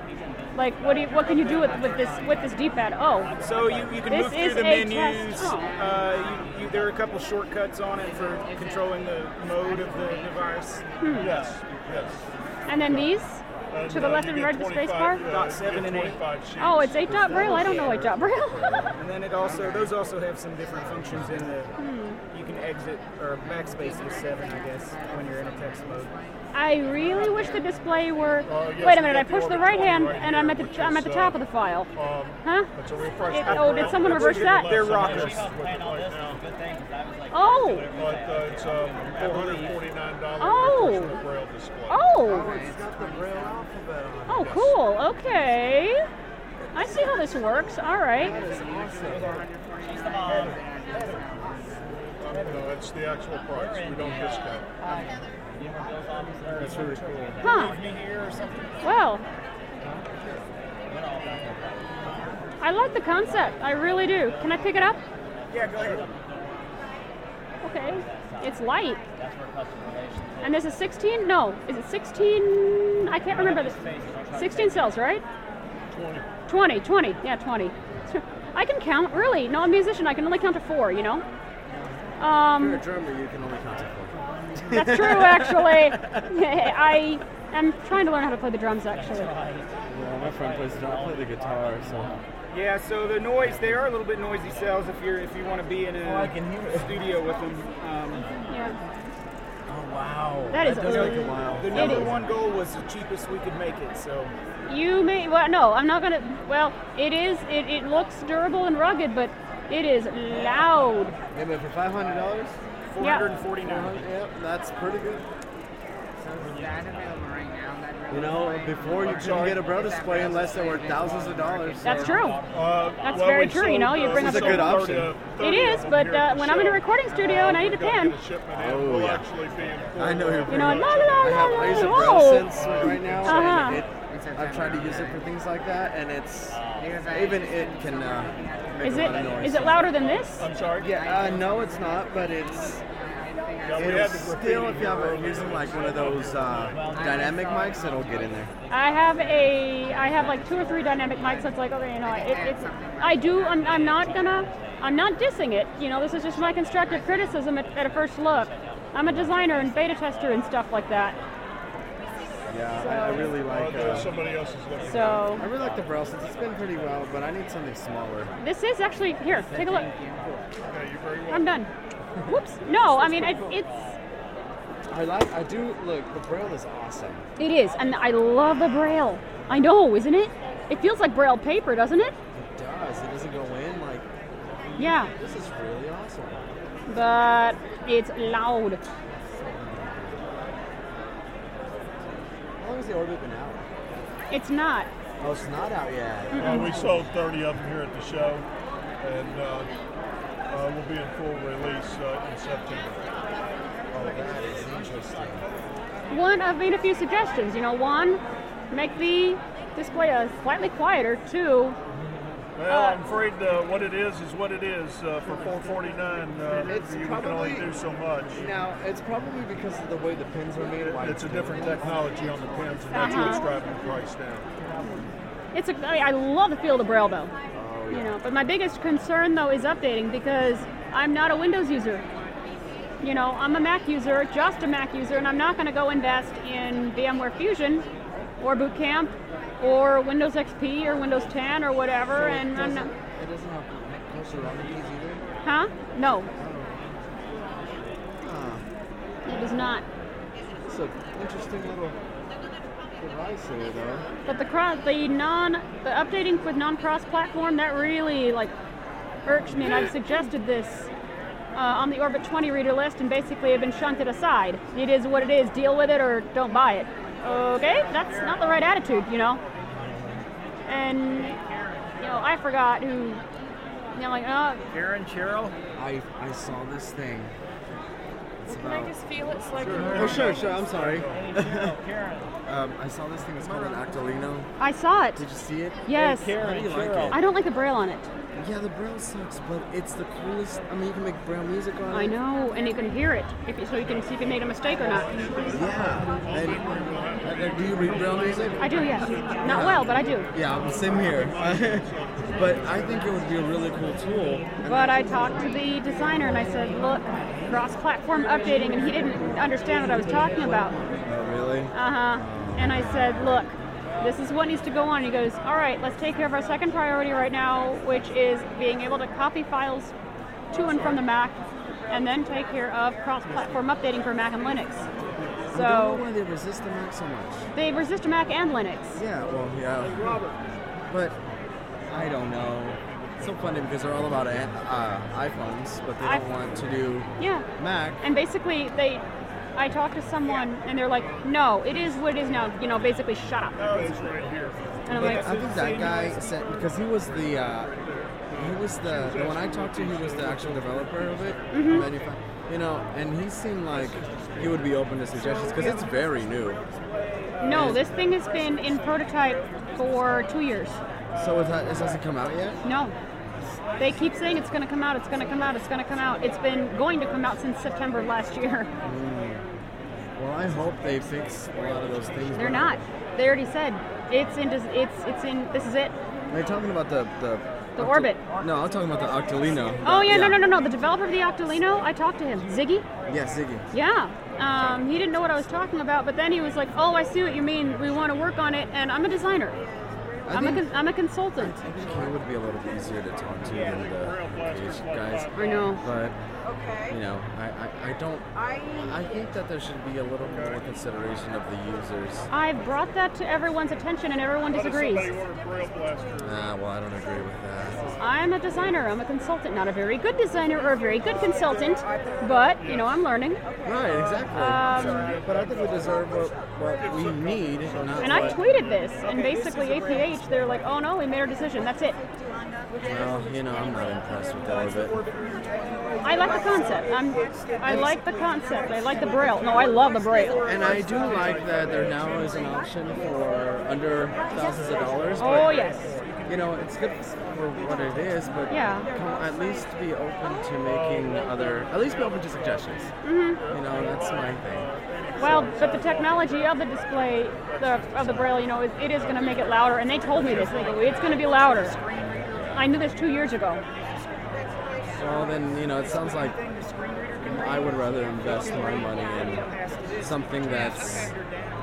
Like what do you? What can you do with, with this with this D-pad? Oh, So you, you can This move through the menus. oh. Uh, you, you, there are a couple shortcuts on it for controlling the mode of the device. Hmm. Yes, yes. and then these To the left and right of the space bar. Dot seven and eight. Oh, it's eight dot Braille. I don't know eight dot Braille. [LAUGHS] And then it also those also have some different functions in the. Hmm. You can exit or backspace with seven, I guess, when you're in a text mode. I really wish the display were. Uh, yes, Wait a minute! I got the pushed the right hand, right and I'm at the which I'm at the top uh, of the file. Um, Huh? It's a refresh. It- oh, did someone reverse that? They're rockers. Oh. But uh, it's um, $449 Oh. refreshment braille display. Oh. It's got the Braille alphabet on it. Oh, cool. Okay. I see how this works. All right. No, it's the actual price. We don't discount. That's really cool. Huh. Well. I like the concept. I really do. Can I pick it up? Yeah, go ahead. Okay. It's light. And this is 16? No. Is it 16? I can't remember. The 16 cells, right? 20. 20. 20. Yeah, 20. [LAUGHS] I can count, really. No, I'm a musician. I can only count to four, you know? If Um, you're a drummer, you can only count to four. That's true, actually. [LAUGHS] I am trying to learn how to play the drums, actually. Yeah, my friend plays drum. I play the guitar, so. Yeah, so the noise they are a little bit noisy cells if you're if you want to be in a Oh, I can hear it. studio with them. Um, Yeah. Oh wow. That is does a- take a while. the It number is. one goal was the cheapest we could make it. So You may, well, no, I'm not gonna, well, it is, it, it looks durable and rugged, but it is loud. Yeah, but for five hundred dollars, four hundred and forty nine. Yep, that's pretty good. You know, before you couldn't get a Braille display unless they were thousands of dollars. so- That's true. Uh, That's well, very we true, you know, you uh, bring we up a good option. of- It 30 is, but uh, the when I'm in a recording studio and I need a We're pen, get a shipment in. Oh, We'll yeah. actually I know you're you know, la pretty la much- la I have la I a la. Braille right now, Uh-huh. it, I've tried to use it for things like that, and it's even it can uh, make Is a it, lot of noise. is it louder than this? I'm sorry? Yeah, uh, no, it's not, but it's. Yeah, we It'll still, if you have here it using like one of those uh, dynamic mics, it'll get in there. I have a, I have like two or three dynamic mics. That's like, okay, you know, it, it's, I do. I'm, I'm not gonna, I'm not dissing it. You know, this is just my constructive criticism at, at a first look. I'm a designer and beta tester and stuff like that. Yeah, I, I really like. there's Uh, somebody else's looking. So I really like the Braille sense. It's been pretty well, but I need something smaller. this is actually here. Take a look. Yeah, you're very welcome. I'm done. Whoops. No, I mean it, it's, I like. I do look. The Braille is awesome. it is, and I love the braille. I know, isn't it? It feels like braille paper, doesn't it? It does. It doesn't go in like. Yeah, This is really awesome. but it's loud. Long has the order been out? It's not. Oh, it's not out yet. Well, we sold 30 of them here at the show, and uh, uh, we'll be in full release uh, in September. Oh, that is interesting. One, I've made a few suggestions. You know, one, make the display uh, slightly quieter. Two, Well, Uh, I'm afraid uh, what it is is what it is. Uh, for 449, uh, It's you can only probably- do so much. Now, it's probably because of the way the pins are made. why It's a different technology on the pins, and that's what's Uh-huh. driving the price down. it's a. I, mean, I love the feel of the braille though. Oh, You know, but my biggest concern though is updating because I'm not a Windows user. you know, I'm a Mac user, just a Mac user, and I'm not going to go invest in VMware Fusion or Boot Camp or Windows XP or Windows 10 or whatever. So it and I'm doesn't, not, it doesn't have cursor routing keys either. huh? No, Huh. it does not. It's an interesting little device here, though. But the cross, the non, the updating with non-cross platform, that really like irks me, and I've suggested this uh, on the Orbit 20 reader list, and basically have been shunted aside. It is what it is. Deal with it or don't buy it. Okay, that's not the right attitude, you know. And you know, I forgot who. You know, like, oh. Karen Cheryl? I, I saw this thing. It's Can I just feel it so I can Oh, sure, sure. I'm sorry. Um, I saw this thing. It's called an Actolino. I saw it. Did you see it? Yes. How do you like it? I don't like the braille on it. Yeah, the braille sucks, but it's the coolest. I mean, you can make braille music on it. I know, and you can hear it, if you, so you can see if you made a mistake or not. Yeah. And, uh, do you read braille music? I do, yes. Not well, but I do. Yeah, same here. [LAUGHS] but I think it would be a really cool tool. And But I talked to the designer and I said, look, cross-platform updating, and he didn't understand what I was talking about. Oh, really? Uh-huh. And I said, look, this is what needs to go on. He goes, all right, let's take care of our second priority right now, which is being able to copy files to and from the Mac, and then take care of cross-platform updating for Mac and Linux. I don't So know why they resist the Mac so much. they resist the Mac and Linux. Yeah, well, yeah. But I don't know. It's so funny because they're all about uh, iPhones, but they don't want to do Yeah. Mac. And basically, they, I talked to someone, and they're like, "No, it is what it is now." You know, basically, shut up. Oh, it's right here. And I'm like, I think that guy said because he was the uh, he was the the one I talked to. He was the actual developer of it, Mhm. you know, and he seemed like he would be open to suggestions because it's very new. "No, this thing has been in prototype for two years. So is that, it hasn't come out yet? No, they keep saying it's going to come out. It's going to come out. It's going to come out. It's been going to come out since September last year. Well, I hope they fix a lot of those things. They're not. They already said it's in. It's it's in. This is it. They're talking about the the? The Orbit. No, I'm talking about the Octolino. Oh yeah, no, no, no, no. The developer of the Octolino, I talked to him. Ziggy. Yes, Ziggy. Yeah. Um, he didn't know what I was talking about, but then he was like, "Oh, I see what you mean. We want to work on it, and I'm a designer. I I'm a I'm a consultant." I think he would be a little easier to talk to than the guys. I know. But you know, I, I, I don't. I I think that there should be a little more consideration of the users. I've brought that to everyone's attention, and everyone disagrees. Ah, well, I don't agree with that. I'm a designer. I'm a consultant, not a very good designer or a very good consultant, but you know, I'm learning. Right, exactly. Um, but I think we deserve what, what we need, not And I tweeted this, and basically APH, they're like, "Oh no, we made our decision. That's it." Well, you know, I'm not impressed with that of it. I like the concept. I'm. I like the concept. I like the braille. No, I love the braille. And I do like that there now is an option for under thousands of dollars. Oh yes. You know, it's good for what it is, but Yeah. at least be open to making other, at least be open to suggestions. Mhm. You know, that's my thing. Well, but the technology of the display, the of the braille, you know, it, it is going to make it louder. And they told me this. They go, "It's going to be louder." I knew this two years ago. Well, then, you know, it sounds like I would rather invest my money in something that's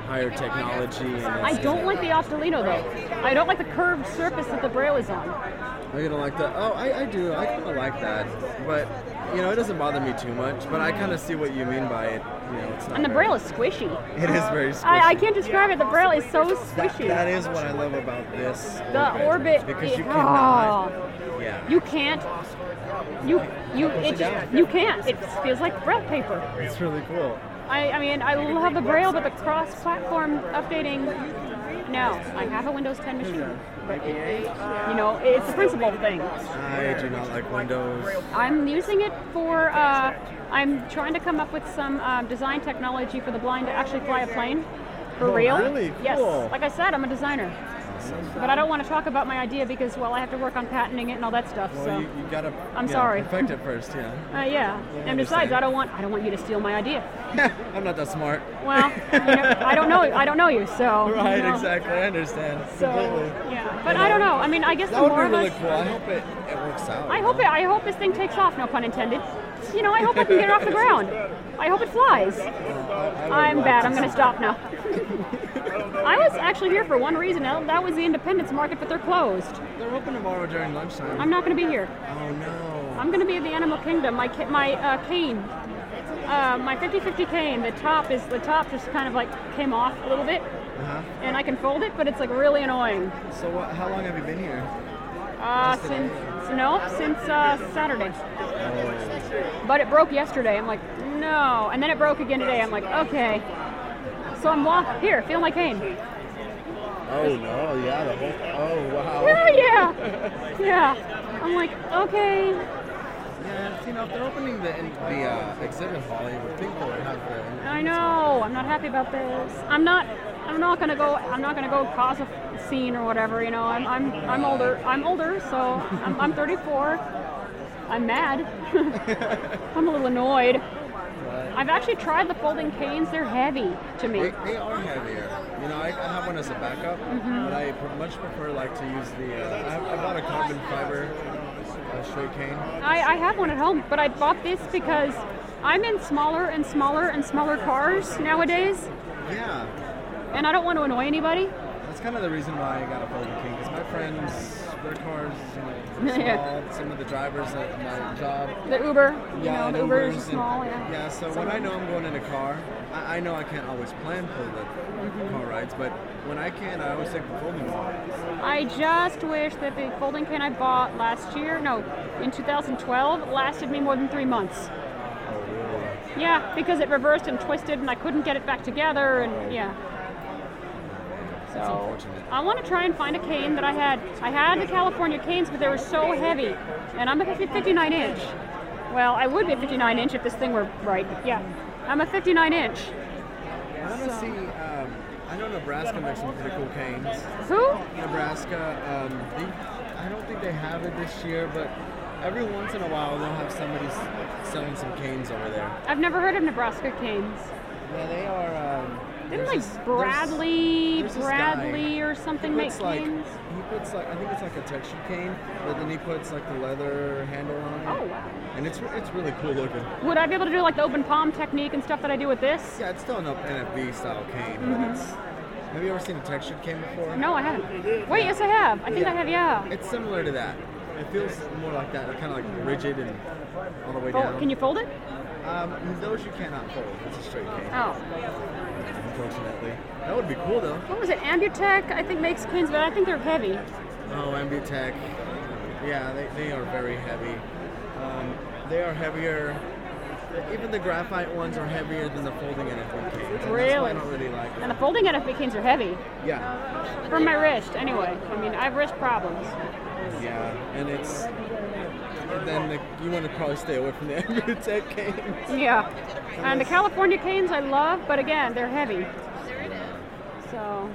higher technology. And I don't like the Octolino though. I don't like the curved surface that the braille is on. Are you gonna like that? Oh, I, I do. I kind of like that, but you know, it doesn't bother me too much. But I kind of see what you mean by it. You know, it's not. And the braille is squishy. It is very squishy. I, I can't describe it. The braille is so That, squishy. that is what I love about this. the orbit. because you oh, cannot. Ah. Yeah. You can't. You you it just, you can't. It feels like braille paper. It's really cool. I, I mean, I love the Braille, but the cross-platform updating. No, I have a Windows 10 machine, but it- you know, it's a principle thing. I do not like Windows. I'm using it for. Uh, I'm trying to come up with some um, design technology for the blind to actually fly a plane for Oh, real. really? Cool. Yes. Like I said, I'm a designer, but I don't want to talk about my idea because, well, I have to work on patenting it and all that stuff. Well, so. you, you gotta. I'm you know, sorry. perfect it first, yeah. [LAUGHS] Uh, yeah, and besides, I don't want I don't want you to steal my idea. [LAUGHS] I'm not that smart. Well, you know, I don't know I don't know you, so [LAUGHS] you Right, know. exactly. I understand. So completely. yeah, but I don't know. I mean, I guess That the would more be of really us. cool. I hope it, it works out. I hope it. I hope this thing takes off. No pun intended. you know, I hope I can get it off the ground. I hope it flies. I'm bad. I'm going to stop now. I was actually here for one reason. That that was the Independence Market, but they're closed. They're open tomorrow during lunchtime. I'm not going to be here. Oh no. I'm going to be at the Animal Kingdom. My my uh, cane, uh, my 50-50 cane. The top is the top just kind of like came off a little bit, Uh-huh. and I can fold it, but it's like really annoying. So what, how long have you been here? Uh, since no, since uh, Saturday. But it broke yesterday. I'm like, no, and then it broke again today. I'm like, okay. So I'm walk here, feel my cane. Oh no, yeah, the whole. Oh wow. Yeah, yeah, yeah. I'm like, okay. Yeah, you know, if they're opening the the uh, exhibit hall, you would think they would have the. I know. I'm not happy about this. I'm not. I'm not gonna go. I'm not gonna go cause a scene or whatever. You know. I'm. I'm. I'm older. I'm older. So I'm, I'm 34. I'm mad. [LAUGHS] I'm a little annoyed. I've actually tried the folding canes. They're heavy to me. They, they are heavier. You know, I, I have one as a backup, Mhm. but I pr- much prefer like to use the. Uh, I, I bought a carbon fiber uh, straight cane. I, I have one at home, but I bought this because I'm in smaller and smaller and smaller cars nowadays, Yeah, and I don't want to annoy anybody. that's kind of the reason why I got a folding cane because my friends, their cars, you are Yeah. Some of the drivers at my job. The Uber, you Yeah, know, the Uber is Ubers and- Yeah. Yeah, so when I know I'm going in a car, I, I know I can't always plan for the Mm-hmm. car rides, but when I can, I always take the folding one. I just wish that the folding cane I bought last year, no, in 2012, lasted me more than three months. Oh, really? Yeah, because it reversed and twisted, and I couldn't get it back together, and yeah. So. I want to try and find a cane that I had. I had the California canes, but they were so heavy, and I'm a 59 inch. Well, I would be a 59 inch if this thing were right. Yeah, I'm a 59 inch. I want to So- see. Um, I know Nebraska makes some pretty cool canes. Who? Nebraska. Um, they, I don't think they have it this year, but every once in a while they'll have somebody selling some canes over there. I've never heard of Nebraska canes. Yeah, they are. Um, Didn't there's like there's- Bradley, there's guy. Bradley or something make like, canes? He puts like I think it's like a textured cane, but then he puts like the leather handle on it. Oh wow. And it's it's really cool looking. Would I be able to do like the open palm technique and stuff that I do with this? Yeah, it's still an NFB style cane, Mhm. but it's. Have you ever seen a textured cane before? No, I haven't. Wait, yes, I have. I think I have. Yeah. It's similar to that. It feels more like that, kind of like rigid and all the way Fold- down. Can you fold it? Um, those you cannot fold. It's a straight cane. Oh. Unfortunately, that would be cool though. What was it? Ambutech, I think makes canes, but I think they're heavy. Oh, Ambutech. Yeah, they, they are very heavy. Um, they are heavier. Even the graphite ones are heavier than the folding NFB canes. and That's why Really? I don't really like them. And the folding NFB canes are heavy. Yeah, For my wrist, anyway. I mean, I have wrist problems. yeah, and it's. And then the, you want to probably stay away from the [LAUGHS] Ambutech canes. Yeah. And the California canes I love, but again, they're heavy. So,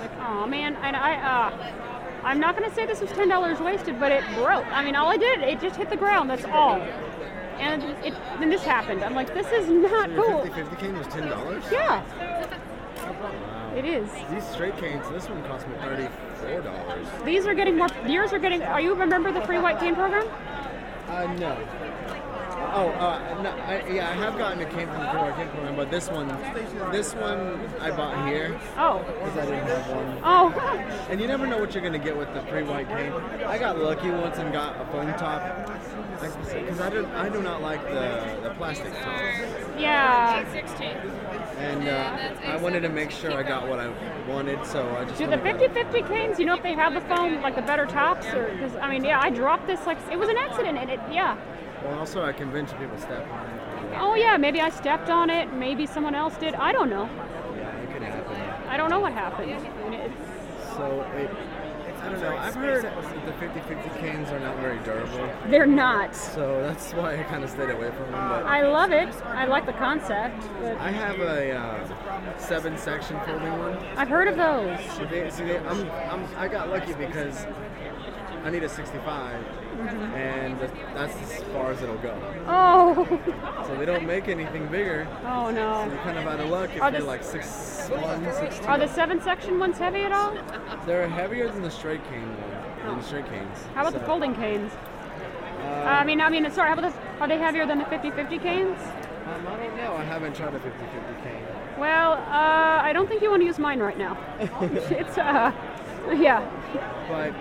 like, oh man, and I, uh, I'm not gonna say this was ten dollars wasted, but it broke. I mean, all I did, it just hit the ground. That's all. And it, then this happened. I'm like, this is not Your cool. 50-50 cane was ten dollars. Yeah, Wow. it is. These straight canes, this one cost me thirty-four dollars. These are getting more. Yours are getting. Are you remember the free white cane program? Uh, no. Oh, uh, no, I, yeah, I have gotten a cane from the Ford Cane Program, but this one, this one I bought here. Oh. Because I didn't have one. Oh. And you never know what you're gonna get with the free white cane. I got lucky once and got a foam top. Because I, do, I do not like the, the plastic top. Yeah. And uh, I wanted to make sure I got what I wanted, so I just. Do the went with 50-50 canes, you know if they have the foam, like the better tops, or because I mean, yeah, I dropped this like it was an accident, and it, yeah. Well, also I convinced people to step on it. Oh yeah, maybe I stepped on it, maybe someone else did. I don't know. Yeah, it could happen. I don't know what happened. I mean, it's, So it, I don't know. I've heard that the 50-50 canes are not very durable. they're not. So that's why I kind of stayed away from them. But I love it. I like the concept, but I have a uh, seven-section folding one. I've heard of those. So they, see, they, I'm, I'm, I got lucky because I need a 65, Mhm. and that's as far as it'll go. Oh. So they don't make anything bigger. Oh no. So you're kind of out of luck if Are you're the- like six one, six two. Are the seven-section ones heavy at all? They're heavier than the straight cane one. Than the straight canes. How about the folding canes? Uh, I mean, I mean, sorry. How about this? Are they heavier than the 50-50 canes? Um, I don't know. I haven't tried a 50-50 cane. Well, uh, I don't think you want to use mine right now. [LAUGHS] it's uh, yeah. But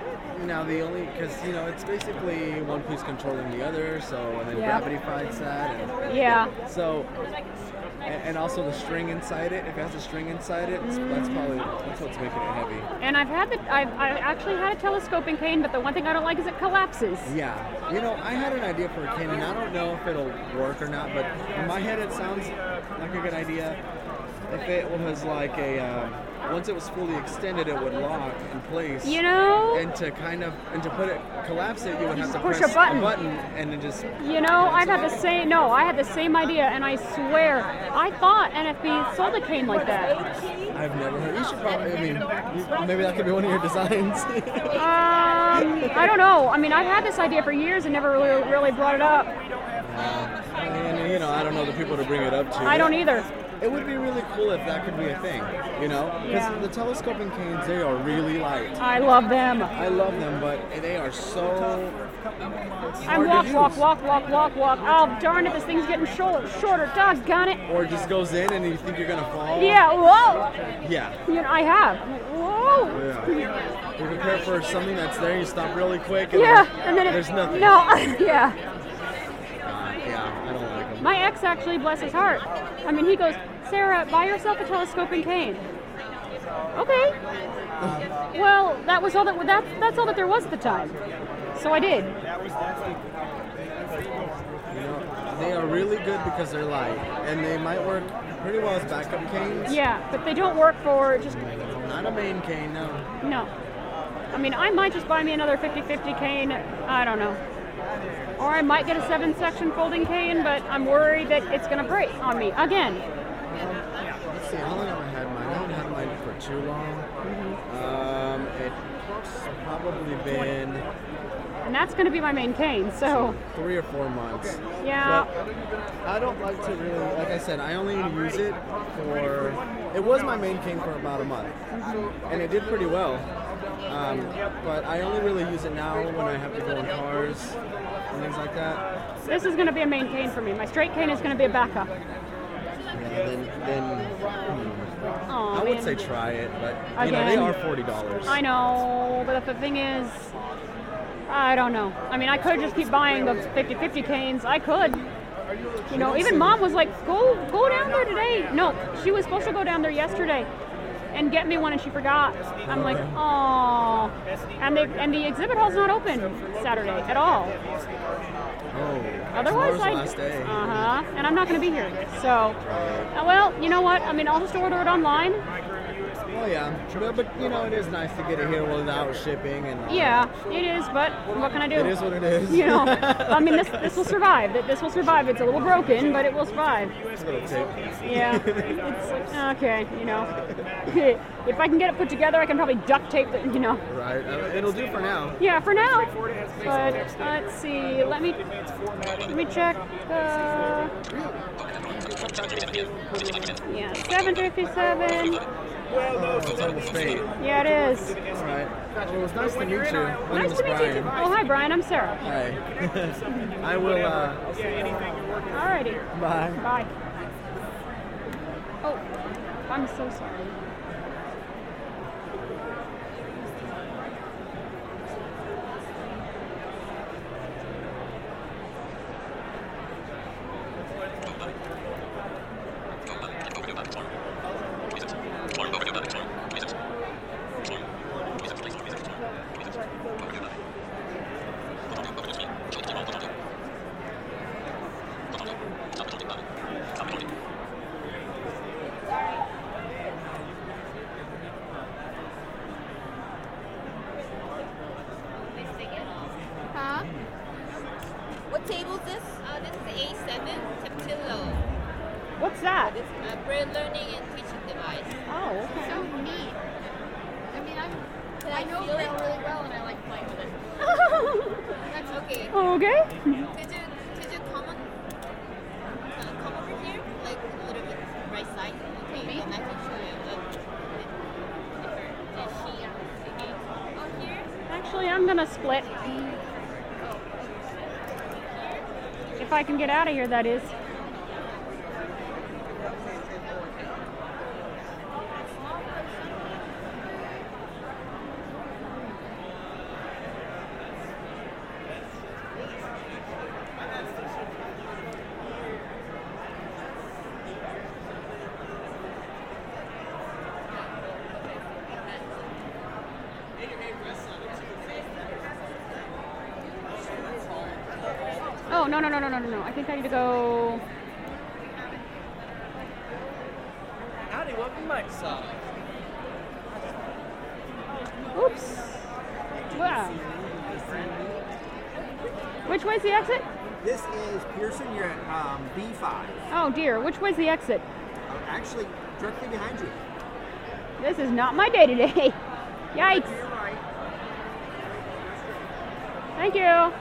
now the only because you know it's basically one piece controlling the other, so and then Yeah. gravity fights that. And, Yeah. So and, and also the string inside it. If it has a string inside it, it's- that's probably that's what's making it heavy. And I've had the, I've, I actually had a telescoping cane, but the one thing I don't like is it collapses. Yeah, you know, I had an idea for a cane, and I don't know if it'll work or not, but in my head it sounds like a good idea. If it was like a, um, once it was fully extended, it would lock in place. You know? And to kind of, and to put it, collapse it, you would have to Push a press button. and then just. You know, I've had the same. No, I had the same idea, and I swear, I thought NFB sold a cane like that. I've never heard. You should probably. I mean, you, maybe that could be one of your designs. [LAUGHS] Um, I don't know. I mean, I've had this idea for years and never really, really brought it up. and you know, I don't know the people to bring it up to. I don't either. It would be really cool if that could be a thing, you know? Because Yeah. the telescoping canes, they are really light. I love them. I love them, but they are so. I'm walk, walk, walk, walk, walk, walk. Oh, darn it, this thing's getting shorter, shorter. Doggone it. Or it just goes in and you think you're gonna fall. Yeah, whoa. Yeah. You know, I have. I'm like, whoa. Yeah. You prepare for something that's there, you stop really quick, and Yeah, then and then it, there's nothing. No, [LAUGHS] yeah. Uh, yeah, I don't like them. My ex actually, bless his heart. I mean, he goes, Sarah, buy yourself a telescoping cane. Okay. Well, that was all that. That's that's all that there was at the time. So I did. You know, they are really good because they're light, and they might work pretty well as backup canes. Yeah, but they don't work for just Not a main cane, no. no. I mean, I might just buy me another 50-50 cane. I don't know. Or I might get a seven-section folding cane, but I'm worried that it's going to break on me again. Let's see, how long have I had mine? I haven't had mine for too long. Um, it's probably been And that's going to be my main cane. So three or four months. Yeah. But I don't like to really, like I said, I only use it for. It was my main cane for about a month, and it did pretty well. Um, but I only really use it now when I have to go in cars and things like that. this is going to be a main cane for me. My straight cane is going to be a backup. Yeah, then, then hmm, I would man. say try it, but you know they are forty dollars. I know, but the thing is, I don't know. I mean, I could just keep buying the 50-50 canes. I could. You know, even mom was like, "Go, go down there today." No, she was supposed to go down there yesterday and get me one, and she forgot. I'm like, "Oh," and they and the exhibit hall's not open Saturday at all. Oh, Otherwise, I. Uh huh. And I'm not going to be here, so. Uh, well, you know what? I mean, I'll just order it online. Well, yeah, but, but you know it is nice to get it here without shipping and. Yeah, it is, but what can I do? It is what it is. You know, I mean, this this will [LAUGHS] survive. This will survive. It's a little broken, but it will survive. It's a little tip. Yeah, it's [LAUGHS] okay. You know, [LAUGHS] if I can get it put together, I can probably duct tape it. You know. Right. uh, It'll do for now. Yeah, for now. But let's see. Let me let me check. Uh, yeah, seven fifty-seven. Oh, it's almost eight. Yeah, it is. All right. Well, it was nice to meet you. My name Nice is to meet you. Brian. too. Oh, hi, Brian. I'm Sarah. Hi. [LAUGHS] I will. Uh, say anything working. Alrighty. Bye. Bye. Oh, I'm so sorry. Huh? What table is this? Uh, this is A7 Taptilo. What's that? This uh, braille learning and teaching device. Oh, okay. So neat. I mean, I'm. I know braille really well, and I like playing with it. That's okay. Okay. Could you could you come on, uh, come over here, like a little bit right side, okay? And I can show you the different uh, sheet thingy. Oh, here. Actually, I'm gonna split. If I can get out of here, that is. Oh no no no no no no no! I think I need to go. Howdy, welcome to Microsoft. Oops. Wow. Which way's the exit? This is Pearson. You're at um, B5. Oh dear. Which way's the exit? Uh, actually, directly behind you. This is not my day today. Yikes. Thank you.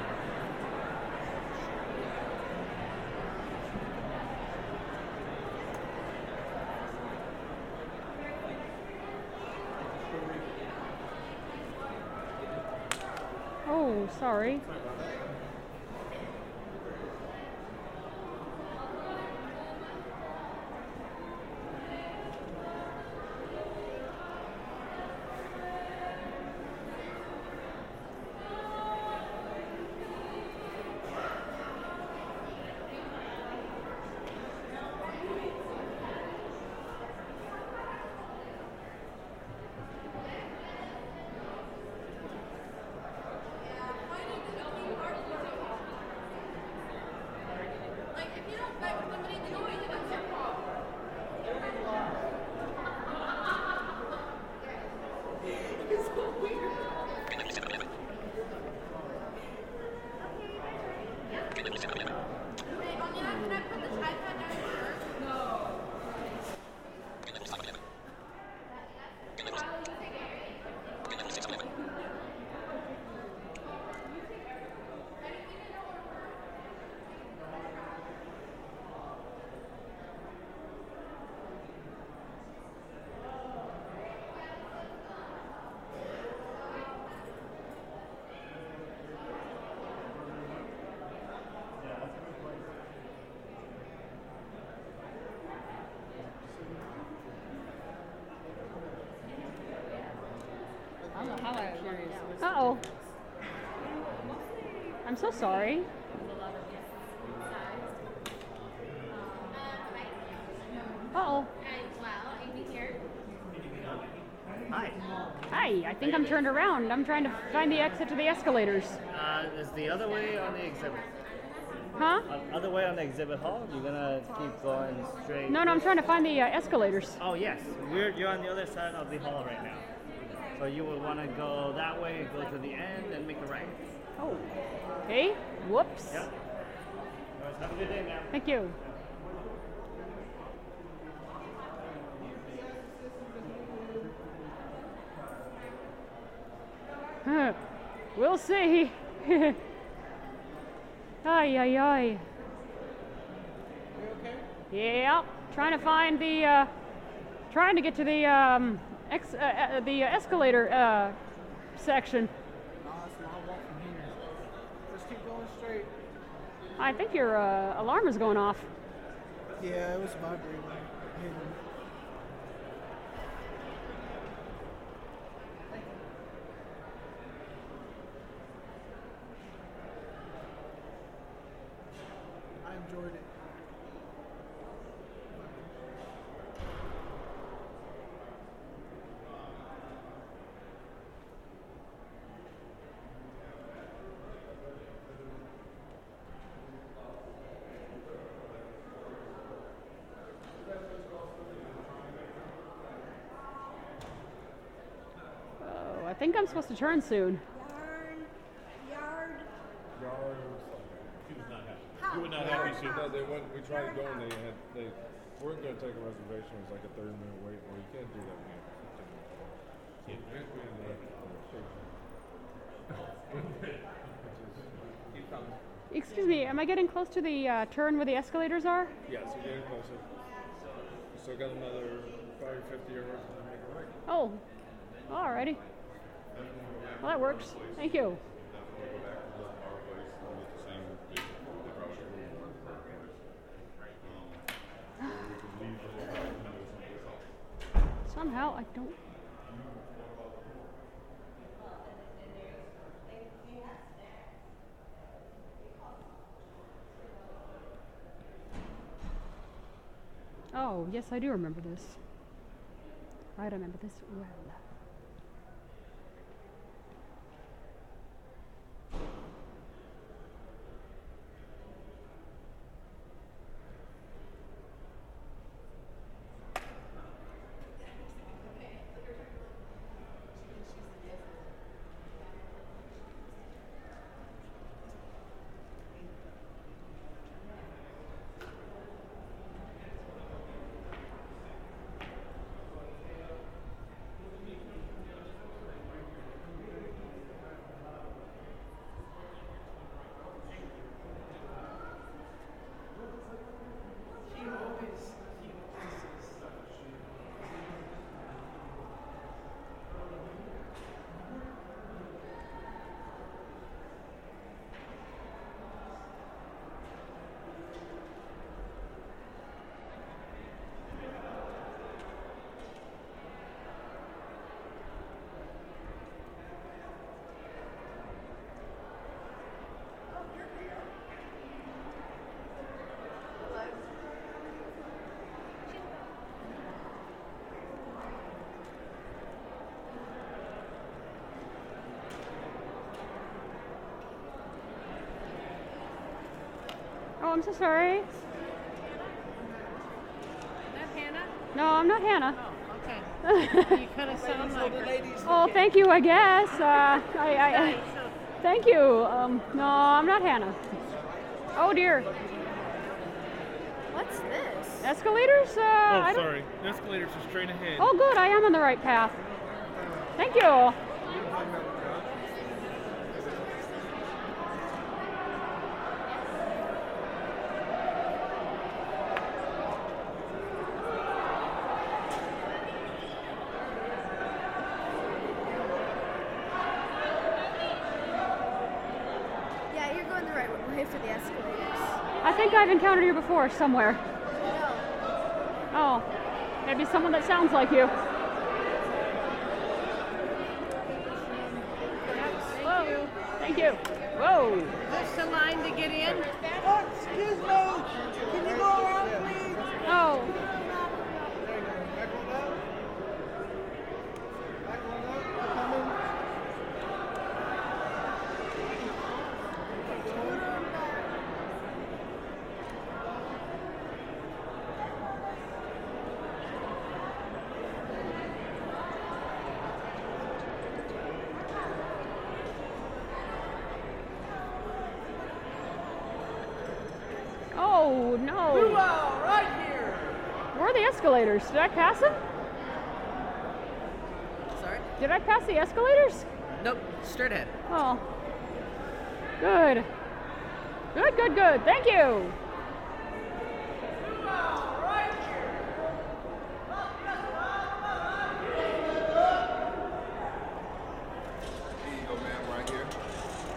Oh, sorry. Uh oh. I'm so sorry. Uh oh. Hi. Hi, I think I'm turned around. I'm trying to find the exit to the escalators. Uh, is the other way on the exhibit? Huh? Uh, other way on the exhibit hall? You're gonna keep going straight? No, no, I'm trying to find the uh, escalators. Oh yes, we're you're on the other side of the hall right now. So you would want to go that way, go to the end, and make a right. Oh. Okay. Whoops. Yep. Alright, Have a good day, ma'am. Thank you. Huh. [LAUGHS] We'll see. [LAUGHS] ay, ay, ay. Are you okay? Yeah, trying to find the, uh, trying to get to the, um, ex- uh, uh, the escalator uh, section. No, it's a long walk from here. Just keep going straight. I think your uh, alarm is going off. Yeah, it was vibrating. Think I'm supposed to turn soon. Yard. Yard. She was not happy. You were not happy. She, no, they went. We tried to go and they had they weren't going to take a reservation. It was like a thirty minute wait. Well, you can't do that. Man. Yeah. We ended up Excuse me, am I getting close to the uh, turn where the escalators are? Yes, you're getting closer. You still got another 40, 50 yards to make a right. Oh, alrighty. Well, that works. Thank you. Somehow I don't. Oh, yes, I do remember this. I remember this well. I'm so sorry. That Hannah? No, I'm not Hannah. Okay. [LAUGHS] you kind of sound like her. Oh, thank you, I guess. Uh, I, I, I, thank you. Um, no, I'm not Hannah. Oh dear. What's this? Escalators? Uh, Oh, don't- sorry. Escalators are straight ahead. Oh, good. I am on the right path. Thank you. Yeah, you're going the right way for the escalators. I think I've encountered you before somewhere. Oh, maybe someone that sounds like you. Thank you. Thank you. Whoa. Is this the line to get in? Oh, excuse me. Can you go around, please? Oh. Oh no. Luau, right here. Where are the escalators? Did I pass them? Sorry? Did I pass the escalators? Nope, straight ahead. Oh. Good. Good, good, good. Thank you. Here you go, ma'am, right here.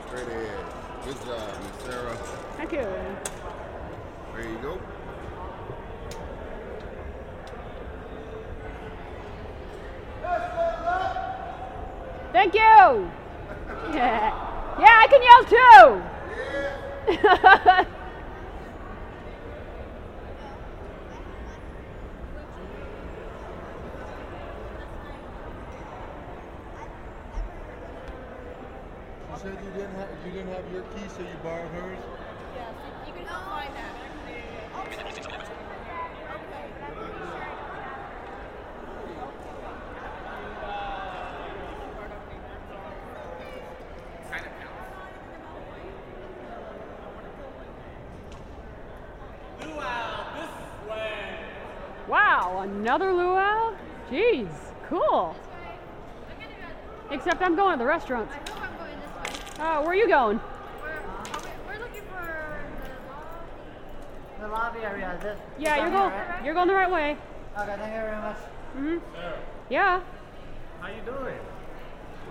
Straight ahead. Good job, Miss Sarah. Thank you. There you go. Thank you. Yeah. [LAUGHS] Yeah, I can yell too. [LAUGHS] You said you didn't have you didn't have your key, so you borrowed hers. Yes, you can help find that. wow, another luau? Jeez, cool. Except I'm going to the restaurants. I hope I'm going this way. Uh, where are you going? We're, okay, we're looking for The lobby area, is it? Yeah, Down you're going. right? You're going the right way. Okay, thank you very much. Mhm. Yeah, How you doing?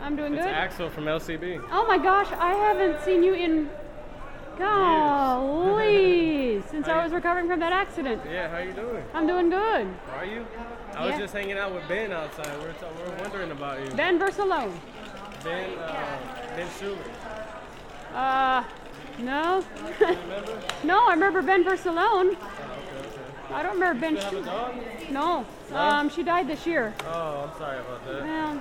I'm doing good. It's good. Axel from LCB. Oh my gosh, I haven't seen you in [LAUGHS] Golly! Since I was recovering from that accident. Yeah, how you doing? I'm doing good. Are you? I was Yeah. just hanging out with Ben outside. We We're, t- we we're wondering about you. Ben Versalone. Ben, uh, Ben Schuler. Uh, no. [LAUGHS] Remember? no, I remember Ben Versalone. I don't remember Ben. You still have a Schu- dog? No. Um, she died this year. Oh, I'm sorry about that. Well,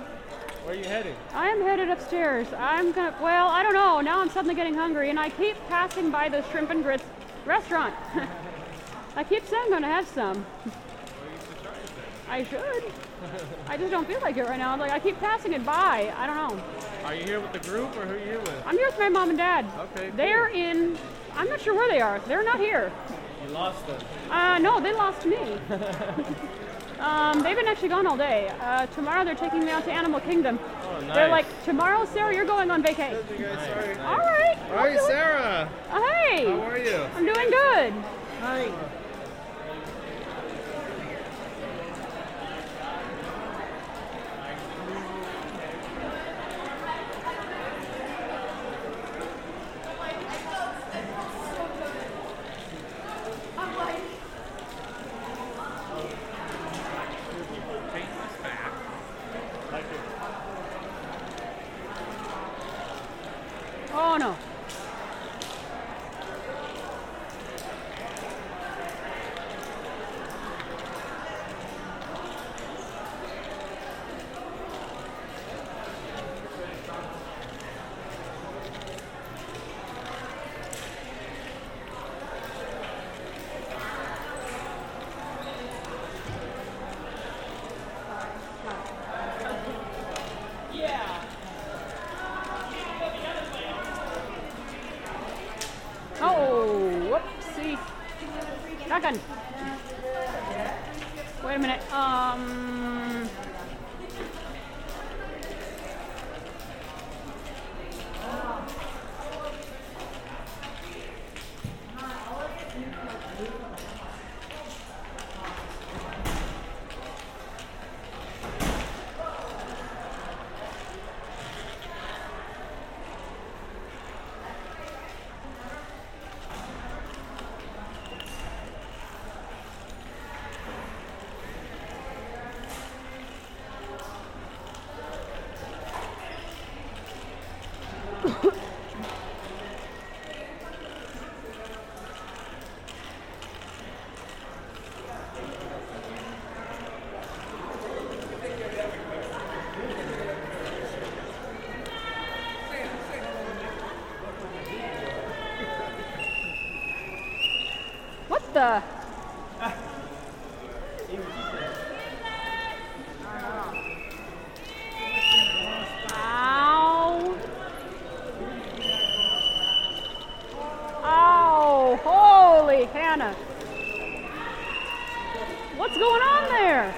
Where are you heading? I am headed upstairs. I'm gonna. Well, I don't know. Now I'm suddenly getting hungry, and I keep passing by the shrimp and grits restaurant. [LAUGHS] I keep saying I'm gonna have some. I should. I just don't feel like it right now. Like I keep passing it by. I don't know. Are you here with the group or who are you with? I'm here with my mom and dad. Okay, cool. They're in. I'm not sure where they are. They're not here. You lost them. Uh, no, they lost me. [LAUGHS] um, they've been actually gone all day. Uh, tomorrow they're taking me out to Animal Kingdom. Oh, They're like, tomorrow, Sarah, you're going on vacation. Nice. All right. All right, Sarah. Uh, hey. How are you? I'm doing good. Hi. The? Ow. Ow. Oh, holy Hannah. What's going on there?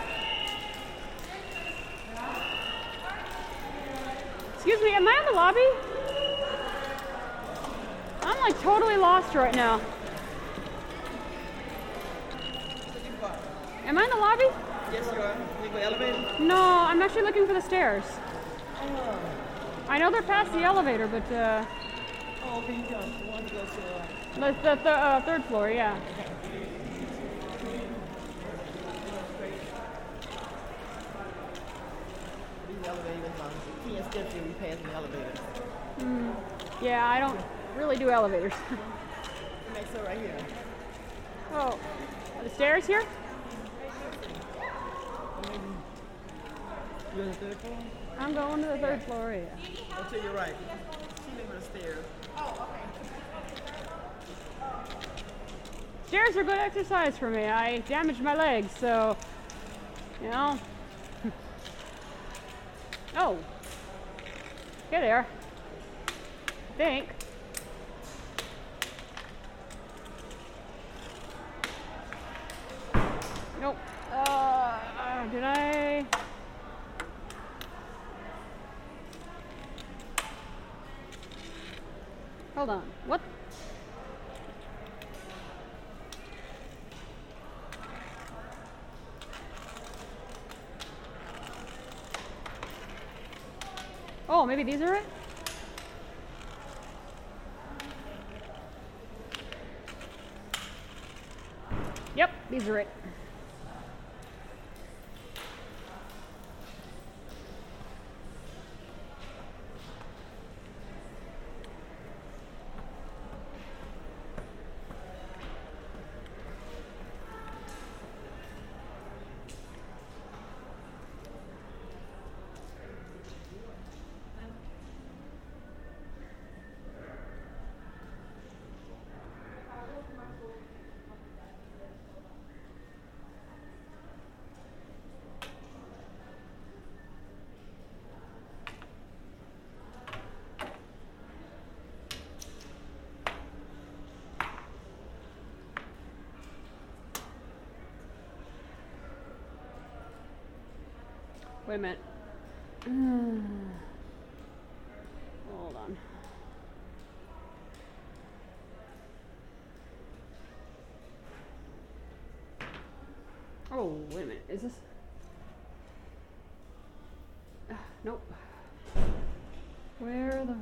Excuse me, am I in the lobby? I'm like totally lost right now. Am I in the lobby? Yes, you are. You go elevator? No, I'm actually looking for the stairs. I know they're past the elevator, but uh, Oh, okay, you go. You to go to... the, the, the uh, third floor, yeah. These elevators, Key and Stephanie, we pass the elevators. Mm, yeah, I don't really do elevators. [LAUGHS] Next one right here. oh, are the stairs here? You on the third floor? I'm going to the third floor, yeah. Oh, to your right. Ceiling with the stairs. Oh, okay. Stairs are good exercise for me. I damaged my legs, so, you know. [LAUGHS] oh. Here there. I think. Nope. Uh, uh, did I? Hold on. What? Oh, maybe these are it? Yep, these are it. Wait a minute. [SIGHS] Hold on. Oh, wait a minute. Is this? Ah, [SIGHS] nope. Where the?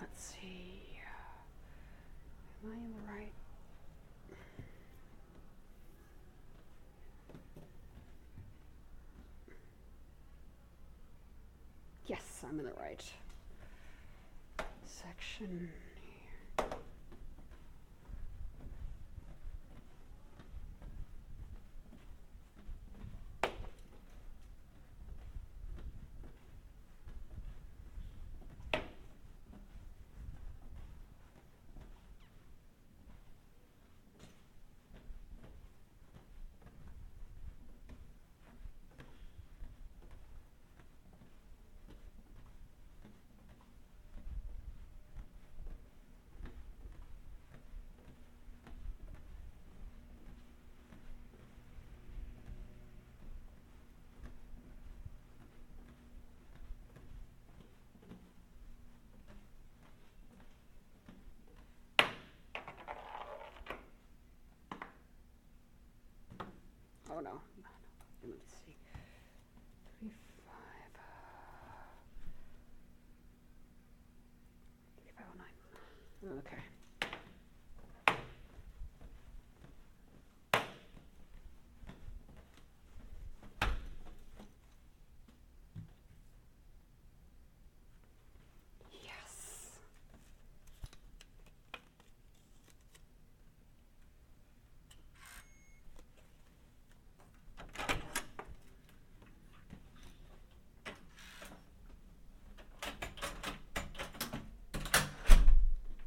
Let's see. Am I in the right? Yes, I'm in the right section here. Oh no.